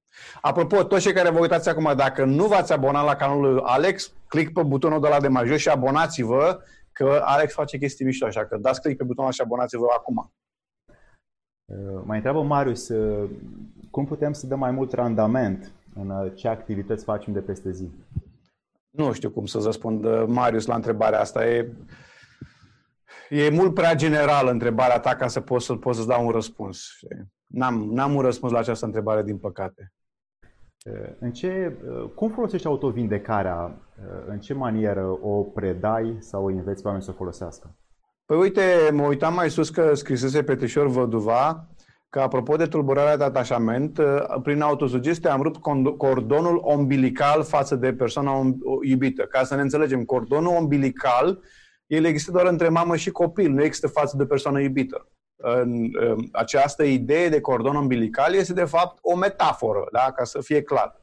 Apropo, toți cei care vă uitați acum, dacă nu v-ați abonat la canalul Alex, click pe butonul de la de mai jos și abonați-vă, că Alex face chestii mișto, așa că dați click pe butonul și abonați-vă acum. Uh, mai întreabă Marius, uh, cum putem să dăm mai mult randament în uh, ce activități facem de peste zi? Nu știu cum să răspund, Marius, la întrebarea asta. E, e mult prea general întrebarea ta ca să pot, să pot să-ți dau un răspuns. N-am, n-am un răspuns la această întrebare, din păcate. În ce, cum folosești autovindecarea? În ce manieră o predai sau o înveți pe oameni să o folosească? Păi uite, mă uitam mai sus că scrisese Petrișor Văduva că apropo de tulburarea de atașament, prin autosugestie am rupt cordonul umbilical față de persoana iubită. Ca să ne înțelegem, cordonul umbilical, el există doar între mamă și copil, nu există față de persoană iubită în, această idee de cordon umbilical este de fapt o metaforă, da? ca să fie clar.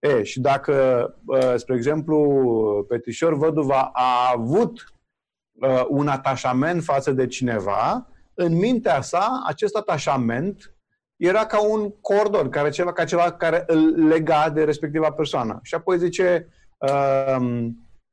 E, și dacă, spre exemplu, Petișor Văduva a avut un atașament față de cineva, în mintea sa, acest atașament era ca un cordon, care ceva, ca ceva care îl lega de respectiva persoană. Și apoi zice,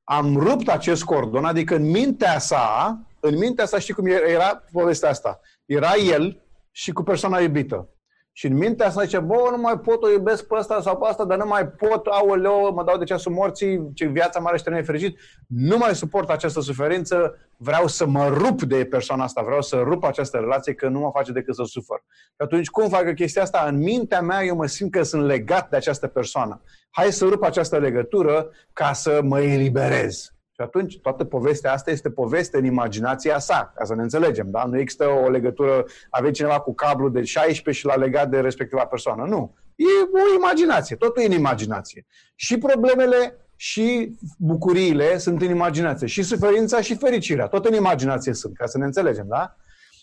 am rupt acest cordon, adică în mintea sa, în mintea sa știi cum era povestea asta? Era el și cu persoana iubită. Și în mintea asta zice, bă, nu mai pot, o iubesc pe asta sau pe asta, dar nu mai pot, aoleo, mă dau de ceasul morții, ce viața mare și nefericit, nu mai suport această suferință, vreau să mă rup de persoana asta, vreau să rup această relație, că nu mă face decât să sufăr. Și atunci cum fac chestia asta? În mintea mea eu mă simt că sunt legat de această persoană. Hai să rup această legătură ca să mă eliberez. Și atunci toată povestea asta este poveste în imaginația sa, ca să ne înțelegem, da? Nu există o legătură, aveți cineva cu cablu de 16 și l-a legat de respectiva persoană. Nu. E o imaginație, totul e în imaginație. Și problemele și bucuriile sunt în imaginație. Și suferința și fericirea, tot în imaginație sunt, ca să ne înțelegem, da?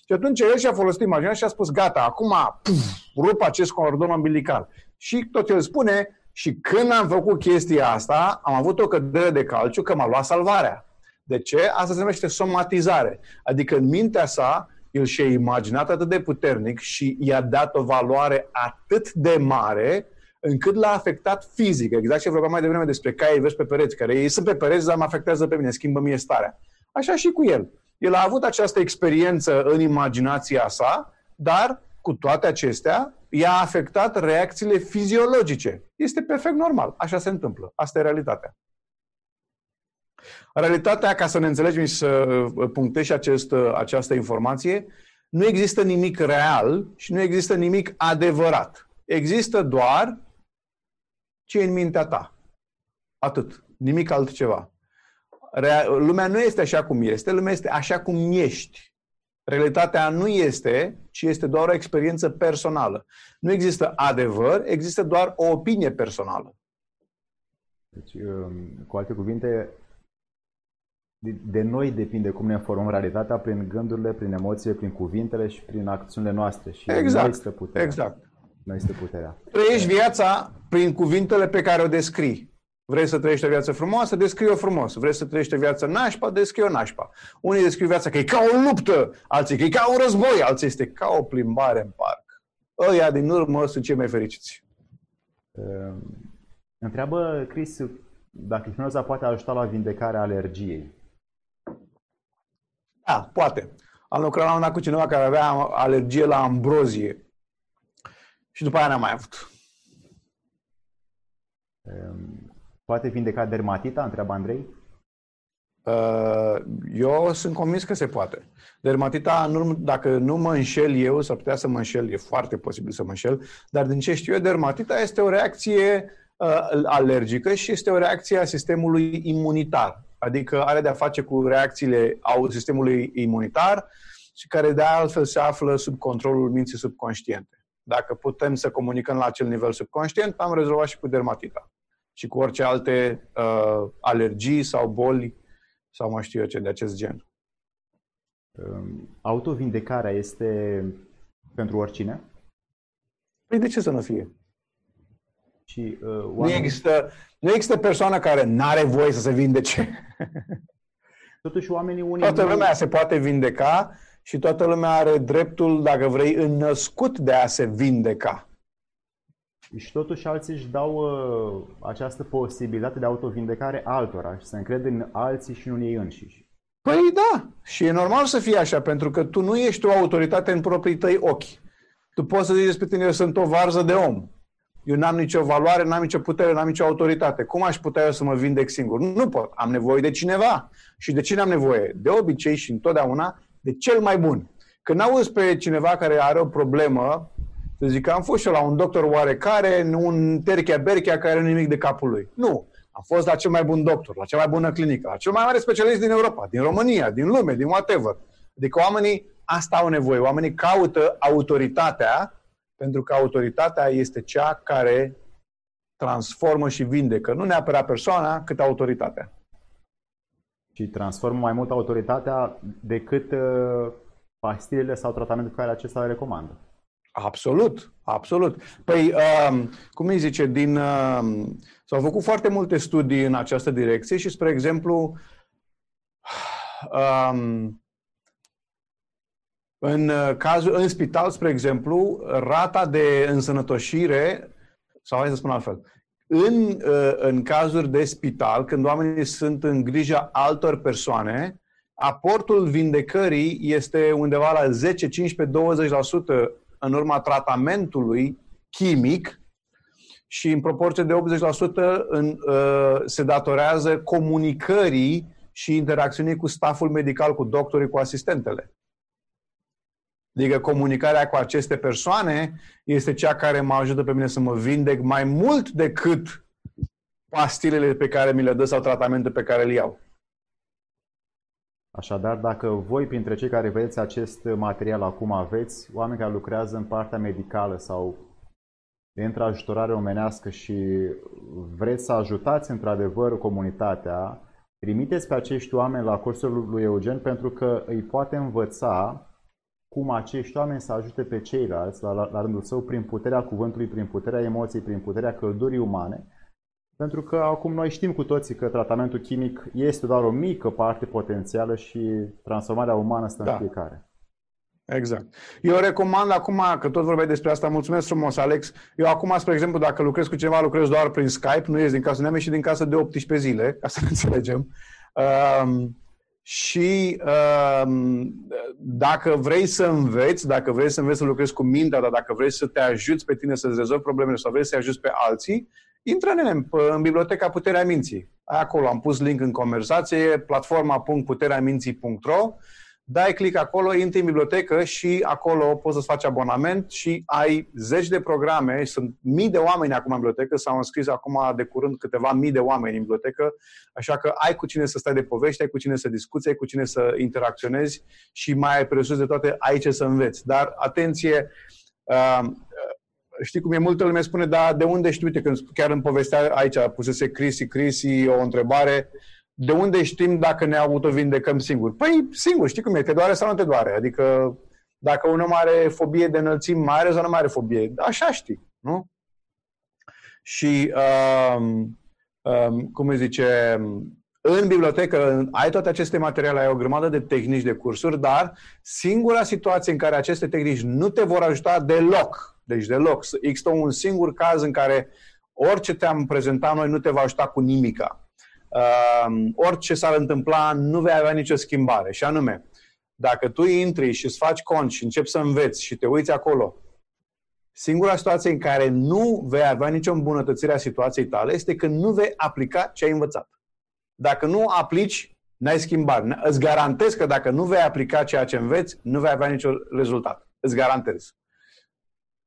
Și atunci el și-a folosit imaginația și a spus, gata, acum puf, rup acest cordon umbilical. Și tot el spune, și când am făcut chestia asta, am avut o cădere de calciu că m-a luat salvarea. De ce? Asta se numește somatizare. Adică în mintea sa, el și-a imaginat atât de puternic și i-a dat o valoare atât de mare încât l-a afectat fizic. Exact ce vorbeam mai devreme despre caii vezi pe pereți, care ei sunt pe pereți, dar mă afectează pe mine, schimbă mie starea. Așa și cu el. El a avut această experiență în imaginația sa, dar cu toate acestea, i-a afectat reacțiile fiziologice. Este perfect normal. Așa se întâmplă. Asta e realitatea. Realitatea, ca să ne înțelegem și să uh, punctez și acest, uh, această informație, nu există nimic real și nu există nimic adevărat. Există doar ce e în mintea ta. Atât. Nimic altceva. Lumea nu este așa cum este, lumea este așa cum ești. Realitatea nu este, ci este doar o experiență personală. Nu există adevăr, există doar o opinie personală. Deci, um, cu alte cuvinte, de noi depinde cum ne informăm realitatea prin gândurile, prin emoțiile, prin cuvintele și prin acțiunile noastre. Și exact, noi este puterea. Exact. Noi este puterea. Trăiești viața prin cuvintele pe care o descrii. Vrei să trăiești o viață frumoasă, descrie-o frumos. Vrei să trăiești o viață nașpa, descrie-o nașpa. Unii descriu viața că e ca o luptă, alții că e ca un război, alții este ca o plimbare în parc. Ăia din urmă sunt cei mai fericiți. Uh, întreabă Chris dacă hipnoza poate ajuta la vindecarea alergiei. Da, poate. Am lucrat la un dat cu cineva care avea alergie la ambrozie. Și după aia n-am mai avut. Ehm, poate vindeca dermatita? Întreabă Andrei. Uh, eu sunt convins că se poate. Dermatita, dacă nu mă înșel eu, s-ar putea să mă înșel, e foarte posibil să mă înșel, dar din ce știu eu, dermatita este o reacție uh, alergică și este o reacție a sistemului imunitar. Adică are de-a face cu reacțiile au sistemului imunitar și care de altfel se află sub controlul minții subconștiente. Dacă putem să comunicăm la acel nivel subconștient, am rezolvat și cu dermatita și cu orice alte uh, alergii sau boli sau mai știu eu ce de acest gen. Um, autovindecarea este pentru oricine? Păi de ce să nu fie? Și, uh, oamenii... nu, există, nu există persoană care nu are voie să se vindece. Totuși oamenii unii... Toată lumea se poate vindeca și toată lumea are dreptul, dacă vrei, înnăscut de a se vindeca. Și totuși alții își dau uh, această posibilitate de autovindecare altora și să încred în alții și în ei înșiși. Păi da, și e normal să fie așa, pentru că tu nu ești o autoritate în proprii tăi ochi. Tu poți să zici despre tine, eu sunt o varză de om. Eu n-am nicio valoare, n-am nicio putere, n-am nicio autoritate. Cum aș putea eu să mă vindec singur? Nu pot. Am nevoie de cineva. Și de cine am nevoie? De obicei și întotdeauna de cel mai bun. Când auzi pe cineva care are o problemă, să zic că am fost și eu la un doctor oarecare, un terchea berchea care nu nimic de capul lui. Nu. Am fost la cel mai bun doctor, la cea mai bună clinică, la cel mai mare specialist din Europa, din România, din lume, din whatever. Adică oamenii asta au nevoie. Oamenii caută autoritatea pentru că autoritatea este cea care transformă și vindecă. Nu neapărat persoana, cât autoritatea. Și transformă mai mult autoritatea decât uh, pastilele sau tratamentul pe care acesta le recomandă. Absolut, absolut. Păi, um, cum îi zice, din, um, s-au făcut foarte multe studii în această direcție și, spre exemplu, um, în, uh, cazul, în spital, spre exemplu, rata de însănătoșire, sau hai să spun altfel, în, uh, în cazuri de spital, când oamenii sunt în grija altor persoane, aportul vindecării este undeva la 10, 15, 20% în urma tratamentului chimic și în proporție de 80% în, uh, se datorează comunicării și interacțiunii cu staful medical, cu doctorii, cu asistentele. Adică comunicarea cu aceste persoane este cea care mă ajută pe mine să mă vindec mai mult decât pastilele pe care mi le dă sau tratamente pe care le iau. Așadar, dacă voi, printre cei care vedeți acest material acum, aveți oameni care lucrează în partea medicală sau de ajutorare omenească și vreți să ajutați într-adevăr comunitatea, trimiteți pe acești oameni la cursul lui Eugen pentru că îi poate învăța cum acești oameni să ajute pe ceilalți, la, la, la rândul său, prin puterea cuvântului, prin puterea emoției, prin puterea căldurii umane, pentru că acum noi știm cu toții că tratamentul chimic este doar o mică parte potențială și transformarea umană stă da. în fiecare. Exact. Eu recomand acum, că tot vorbeai despre asta, mulțumesc frumos, Alex. Eu acum, spre exemplu, dacă lucrez cu cineva, lucrez doar prin Skype, nu ies din casă, nu și din casă de 18 zile, ca să ne înțelegem. Um, și um, dacă vrei să înveți, dacă vrei să înveți să lucrezi cu mintea, dar dacă vrei să te ajuți pe tine să-ți rezolvi problemele sau vrei să ajuți pe alții, intră în, în biblioteca Puterea Minții. acolo am pus link în conversație, platforma.putereaminții.ro dai click acolo, intri în bibliotecă și acolo poți să-ți faci abonament și ai zeci de programe, sunt mii de oameni acum în bibliotecă, s-au înscris acum de curând câteva mii de oameni în bibliotecă, așa că ai cu cine să stai de povești, ai cu cine să discuți, ai cu cine să interacționezi și mai ai presus de toate, ai ce să înveți. Dar, atenție, uh, știi cum e, multă lume spune, dar de unde știu, uite, când chiar în povestea aici pusese Crisi, Crisi o întrebare, de unde știm dacă ne autovindecăm singuri? Păi, singur, știi cum e, te doare sau nu te doare? Adică, dacă un om are fobie de înălțimi mai are sau nu mai are fobie? Așa știi, nu? Și, um, um, cum îi zice, în bibliotecă ai toate aceste materiale, ai o grămadă de tehnici, de cursuri, dar singura situație în care aceste tehnici nu te vor ajuta deloc, deci deloc, există un singur caz în care orice te-am prezentat noi nu te va ajuta cu nimica uh, orice s-ar întâmpla, nu vei avea nicio schimbare. Și anume, dacă tu intri și îți faci cont și începi să înveți și te uiți acolo, singura situație în care nu vei avea nicio îmbunătățire a situației tale este când nu vei aplica ce ai învățat. Dacă nu aplici, n-ai schimbare. Îți garantez că dacă nu vei aplica ceea ce înveți, nu vei avea niciun rezultat. Îți garantez.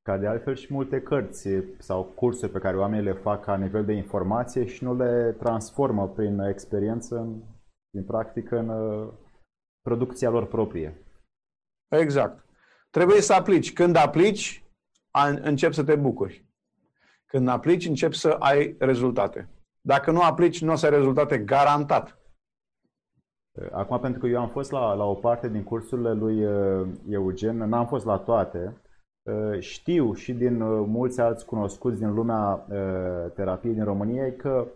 Ca de altfel și multe cărți sau cursuri pe care oamenii le fac ca nivel de informație și nu le transformă prin experiență, din practică, în uh, producția lor proprie. Exact. Trebuie să aplici. Când aplici, începi să te bucuri. Când aplici, începi să ai rezultate. Dacă nu aplici, nu o să ai rezultate garantat. Acum, pentru că eu am fost la, la o parte din cursurile lui uh, Eugen, n-am fost la toate, Uh, știu și din uh, mulți alți cunoscuți din lumea uh, terapiei din România că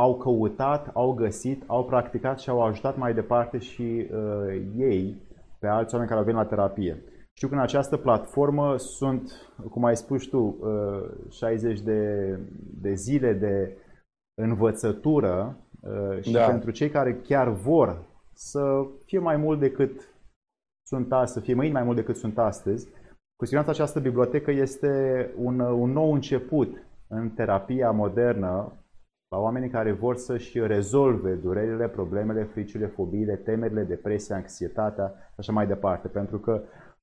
au căutat, au găsit, au practicat și au ajutat mai departe și uh, ei pe alți oameni care au venit la terapie. Știu că în această platformă sunt, cum ai spus tu, uh, 60 de, de zile de învățătură uh, și da. pentru cei care chiar vor să fie mai mult decât sunt astăzi, să fie mâini mai mult decât sunt astăzi. Cu siguranță această bibliotecă este un, un nou început în terapia modernă la oamenii care vor să-și rezolve durerile, problemele, fricile, fobiile, temerile, depresia, anxietatea și așa mai departe. Pentru că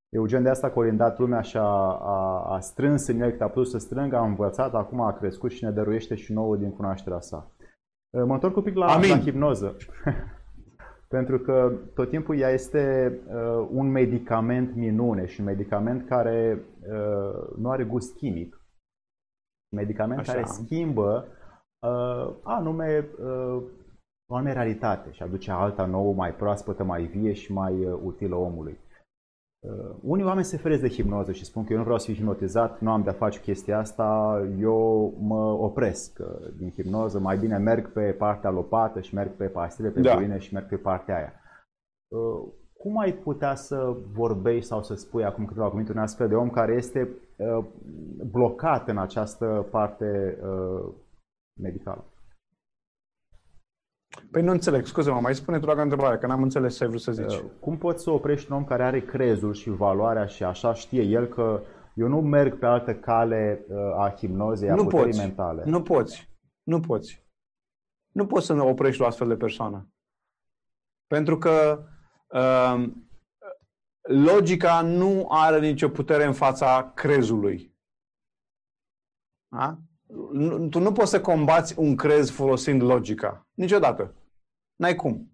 Eugen de asta a colindat lumea și a, a, a strâns în el cât a putut să strângă, a învățat, acum a crescut și ne dăruiește și nouă din cunoașterea sa. Mă întorc un pic la, Amin. la hipnoză. pentru că tot timpul ea este uh, un medicament minune și un medicament care uh, nu are gust chimic. Un medicament Așa. care schimbă uh, anume uh, o anume realitate și aduce alta nouă, mai proaspătă, mai vie și mai uh, utilă omului. Uh, unii oameni se feresc de hipnoză și spun că eu nu vreau să fiu hipnotizat, nu am de-a face chestia asta, eu mă opresc uh, din hipnoză, mai bine merg pe partea lopată și merg pe pastile, pe da. și merg pe partea aia. Uh, cum ai putea să vorbești sau să spui acum câteva cuvinte un astfel de om care este uh, blocat în această parte uh, medicală? Păi nu înțeleg, scuze-mă, mai spune tu la întrebare, că n-am înțeles ce ai vrut să zici. Uh, cum poți să oprești un om care are crezul și valoarea și așa știe el că eu nu merg pe altă cale uh, a hipnozei, a nu puterii poți. mentale? Nu poți. Nu poți. Nu poți să ne oprești o astfel de persoană. Pentru că uh, logica nu are nicio putere în fața crezului. Da? Tu nu poți să combați un crez folosind logica. Niciodată. N-ai cum.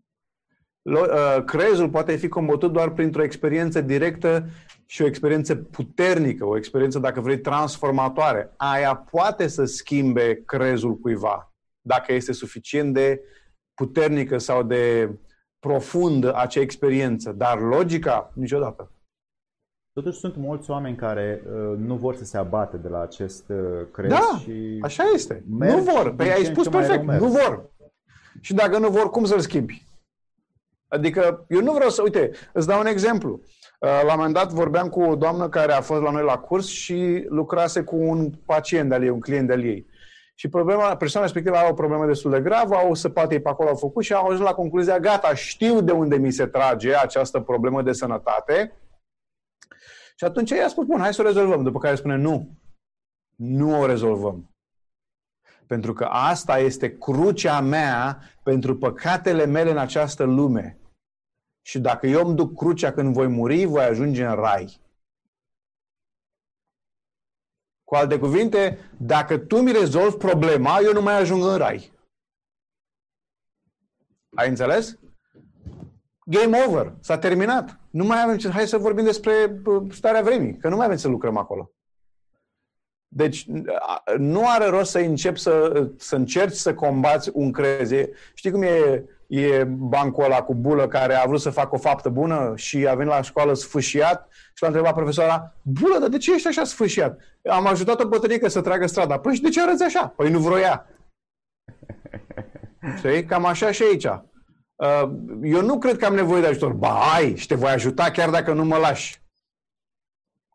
Uh, crezul poate fi combătut doar printr-o experiență directă și o experiență puternică, o experiență, dacă vrei, transformatoare. Aia poate să schimbe crezul cuiva, dacă este suficient de puternică sau de profundă acea experiență. Dar logica, niciodată. Totuși sunt mulți oameni care uh, nu vor să se abate de la acest uh, crez da, și așa este. Nu vor. Păi ai spus perfect. Nu vor. Și dacă nu vor, cum să-l schimbi? Adică eu nu vreau să... Uite, îți dau un exemplu. Uh, la un moment dat vorbeam cu o doamnă care a fost la noi la curs și lucrase cu un pacient de-al ei, un client de-al ei. Și problema, persoana respectivă are o problemă destul de gravă, au săpat ei pe acolo, au făcut și au ajuns la concluzia, gata, știu de unde mi se trage această problemă de sănătate, și atunci ea a spus, bun, hai să o rezolvăm. După care spune, nu, nu o rezolvăm. Pentru că asta este crucea mea pentru păcatele mele în această lume. Și dacă eu îmi duc crucea când voi muri, voi ajunge în rai. Cu alte cuvinte, dacă tu mi rezolvi problema, eu nu mai ajung în rai. Ai înțeles? Game over. S-a terminat. Nu mai avem ce... Hai să vorbim despre starea vremii, că nu mai avem să lucrăm acolo. Deci nu are rost să începi să, să încerci să combați un creze. Știi cum e, e bancul ăla cu bulă care a vrut să facă o faptă bună și a venit la școală sfâșiat și l-a întrebat profesoara, bulă, dar de ce ești așa sfâșiat? Am ajutat o bătănică să tragă strada. Păi și de ce arăți așa? Păi nu vroia. Știi? Cam așa și aici. Uh, eu nu cred că am nevoie de ajutor. Ba, ai, și te voi ajuta chiar dacă nu mă lași.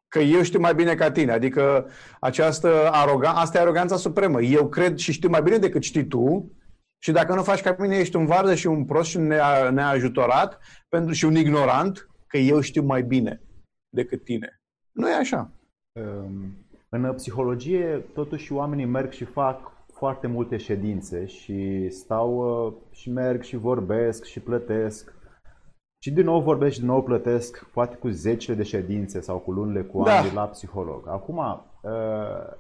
Că eu știu mai bine ca tine. Adică această aroganță, asta e aroganța supremă. Eu cred și știu mai bine decât știi tu și dacă nu faci ca mine, ești un varză și un prost și un neajutorat pentru, și un ignorant, că eu știu mai bine decât tine. Nu e așa. Um, în psihologie, totuși, oamenii merg și fac foarte multe ședințe și stau uh, și merg și vorbesc și plătesc. Și din nou vorbesc și din nou plătesc, poate cu zecile de ședințe sau cu lunile, cu da. ani la psiholog. Acum, uh,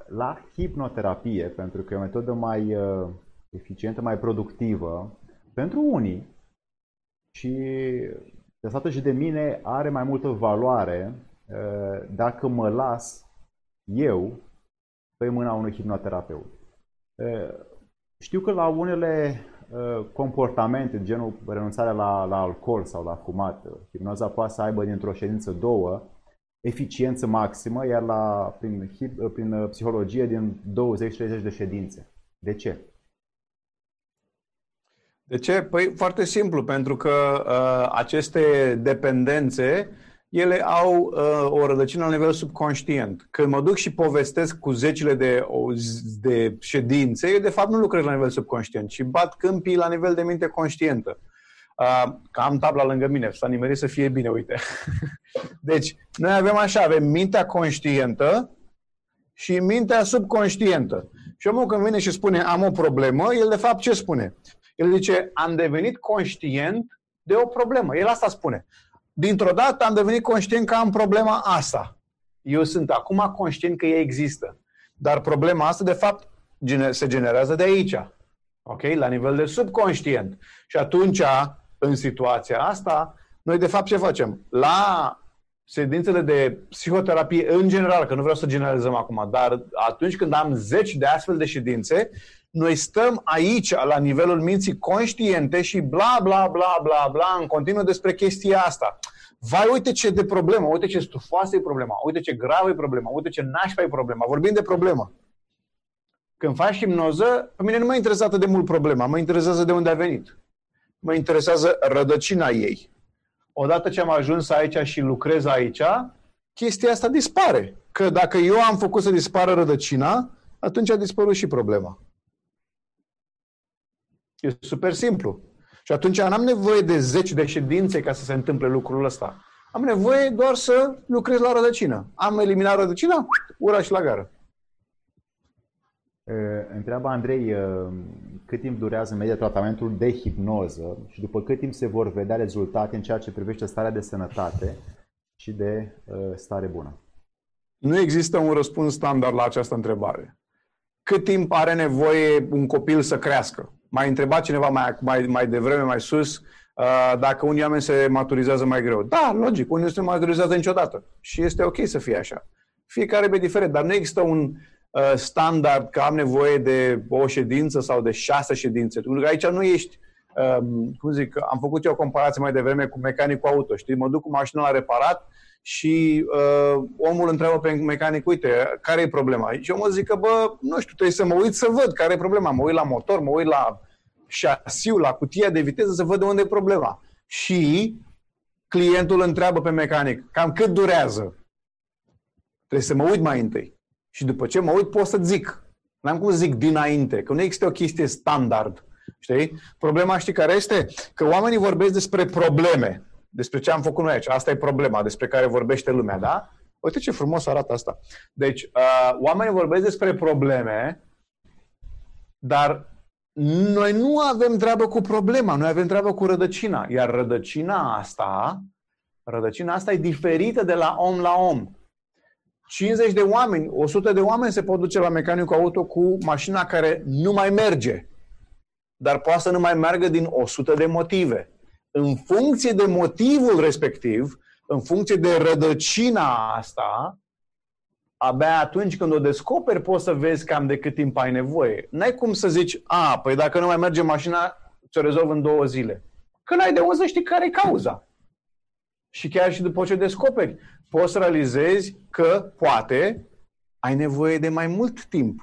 la hipnoterapie, pentru că e o metodă mai uh, eficientă, mai productivă, pentru unii, și de și de mine are mai multă valoare dacă mă las eu pe mâna unui hipnoterapeut. Știu că la unele comportamente, genul renunțarea la, la alcool sau la fumat, hipnoza poate să aibă dintr-o ședință două eficiență maximă, iar la, prin, prin psihologie din 20-30 de ședințe. De ce? De ce? Păi foarte simplu, pentru că uh, aceste dependențe ele au uh, o rădăcină la nivel subconștient. Când mă duc și povestesc cu zecile de, de ședințe, eu de fapt nu lucrez la nivel subconștient, ci bat câmpii la nivel de minte conștientă. Uh, că am tabla lângă mine, s-a nimerit să fie bine, uite. deci, noi avem așa, avem mintea conștientă și mintea subconștientă. Și omul când vine și spune am o problemă, el de fapt ce spune? El zice, am devenit conștient de o problemă. El asta spune dintr-o dată am devenit conștient că am problema asta. Eu sunt acum conștient că ea există. Dar problema asta, de fapt, se generează de aici. Ok? La nivel de subconștient. Și atunci, în situația asta, noi de fapt ce facem? La sedințele de psihoterapie în general, că nu vreau să generalizăm acum, dar atunci când am zeci de astfel de ședințe, noi stăm aici, la nivelul minții conștiente și bla, bla, bla, bla, bla, în continuu despre chestia asta. Vai, uite ce de problemă, uite ce stufoasă e problema, uite ce gravă e problema, uite ce nașpa e problema. Vorbim de problemă. Când faci hipnoză, pe mine nu mă interesează de mult problema, mă interesează de unde a venit. Mă interesează rădăcina ei. Odată ce am ajuns aici și lucrez aici, chestia asta dispare. Că dacă eu am făcut să dispară rădăcina, atunci a dispărut și problema. E super simplu. Și atunci n-am nevoie de zeci de ședințe ca să se întâmple lucrul ăsta. Am nevoie doar să lucrez la rădăcină. Am eliminat rădăcina, ura și la gară. Întreabă Andrei cât timp durează în medie tratamentul de hipnoză și după cât timp se vor vedea rezultate în ceea ce privește starea de sănătate și de stare bună. Nu există un răspuns standard la această întrebare. Cât timp are nevoie un copil să crească? Mai întrebat cineva mai, mai, mai devreme, mai sus, uh, dacă unii oameni se maturizează mai greu. Da, logic, unii nu se maturizează niciodată. Și este ok să fie așa. Fiecare e diferit, dar nu există un uh, standard că am nevoie de o ședință sau de șase ședințe. Pentru că aici nu ești, um, cum zic, am făcut eu o comparație mai devreme cu mecanicul auto, știi? Mă duc cu mașina la reparat și uh, omul întreabă pe mecanic, uite, care e problema? Și omul zice că, bă, nu știu, trebuie să mă uit să văd care e problema. Mă uit la motor, mă uit la șasiu, la cutia de viteză să văd de unde e problema. Și clientul întreabă pe mecanic, cam cât durează? Trebuie să mă uit mai întâi. Și după ce mă uit, pot să zic. N-am cum să zic dinainte, că nu există o chestie standard. Știi? Problema știi care este? Că oamenii vorbesc despre probleme despre ce am făcut noi aici. Asta e problema despre care vorbește lumea, da? Uite ce frumos arată asta. Deci, uh, oamenii vorbesc despre probleme Dar noi nu avem treabă cu problema, noi avem treabă cu rădăcina. Iar rădăcina asta, rădăcina asta e diferită de la om la om. 50 de oameni, 100 de oameni se pot duce la mecanicul auto cu mașina care nu mai merge. Dar poate să nu mai meargă din 100 de motive. În funcție de motivul respectiv, în funcție de rădăcina asta, abia atunci când o descoperi poți să vezi cam de cât timp ai nevoie. N-ai cum să zici, a, păi dacă nu mai merge mașina, ți-o rezolv în două zile. Când ai de unde să știi care e cauza. Și chiar și după ce descoperi, poți să realizezi că, poate, ai nevoie de mai mult timp.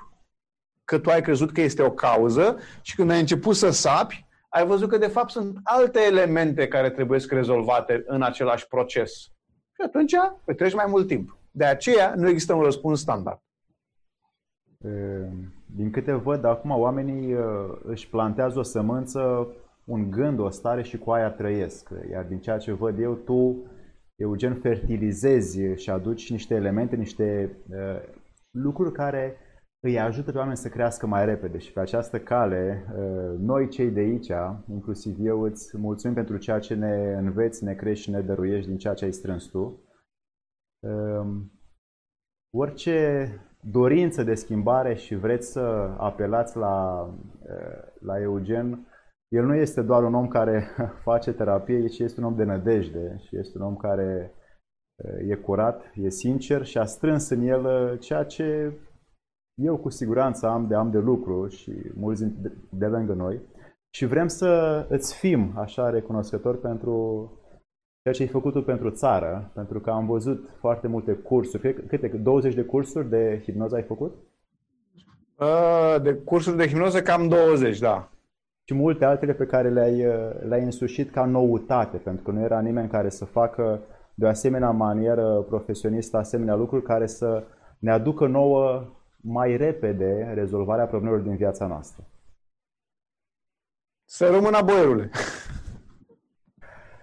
Că tu ai crezut că este o cauză și când ai început să sapi, ai văzut că de fapt sunt alte elemente care trebuie să rezolvate în același proces. Și atunci petreci mai mult timp. De aceea nu există un răspuns standard. Din câte văd, acum oamenii își plantează o sămânță, un gând, o stare și cu aia trăiesc. Iar din ceea ce văd eu, tu, Eugen, fertilizezi și aduci niște elemente, niște lucruri care îi ajută pe oameni să crească mai repede și pe această cale, noi cei de aici, inclusiv eu, îți mulțumim pentru ceea ce ne înveți, ne crești și ne dăruiești din ceea ce ai strâns tu. Ehm, orice dorință de schimbare și vreți să apelați la, eh, la Eugen, el nu este doar un om care face terapie, ci este un om de nădejde și este un om care eh, e curat, e sincer și a strâns în el eh, ceea ce eu cu siguranță am de am de lucru și mulți de, de lângă noi și vrem să îți fim așa recunoscători pentru ceea ce ai făcut tu pentru țară, pentru că am văzut foarte multe cursuri. Câte? 20 de cursuri de hipnoză ai făcut? De cursuri de hipnoză cam 20, da. Și multe altele pe care le-ai, le-ai însușit ca noutate, pentru că nu era nimeni care să facă de o asemenea manieră profesionistă asemenea lucruri care să ne aducă nouă mai repede rezolvarea problemelor din viața noastră. Să rămână boierule!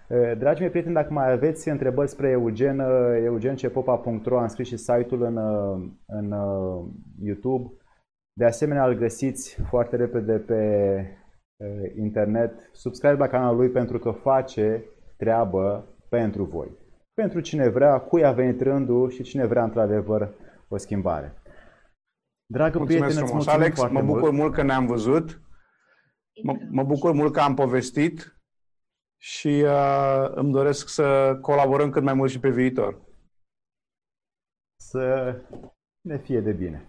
Eh, Dragii mei prieteni, dacă mai aveți întrebări spre Eugen, eh, eugencepopa.ro, am scris și site-ul în, eh, în YouTube. De asemenea, îl găsiți foarte repede pe internet. Subscribe la canalul lui pentru că face treabă pentru voi. Pentru cine vrea, cui a venit rândul și cine vrea într-adevăr o schimbare. Dragă mulțumesc prieten, frumos, Alex, mă bucur mult. mult că ne-am văzut. Mă, mă bucur mult că am povestit și uh, îmi doresc să colaborăm cât mai mult și pe viitor. Să ne fie de bine.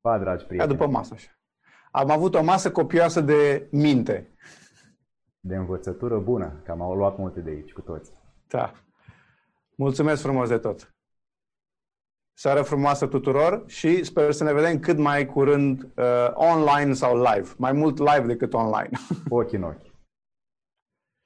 Pa, dragi prieteni. Ca după masă așa. Am avut o masă copioasă de minte. De învățătură bună, că am luat multe de aici cu toți. Da. Mulțumesc frumos de tot. Seară frumoasă tuturor și sper să ne vedem cât mai curând uh, online sau live. Mai mult live decât online. Ochi în ochi.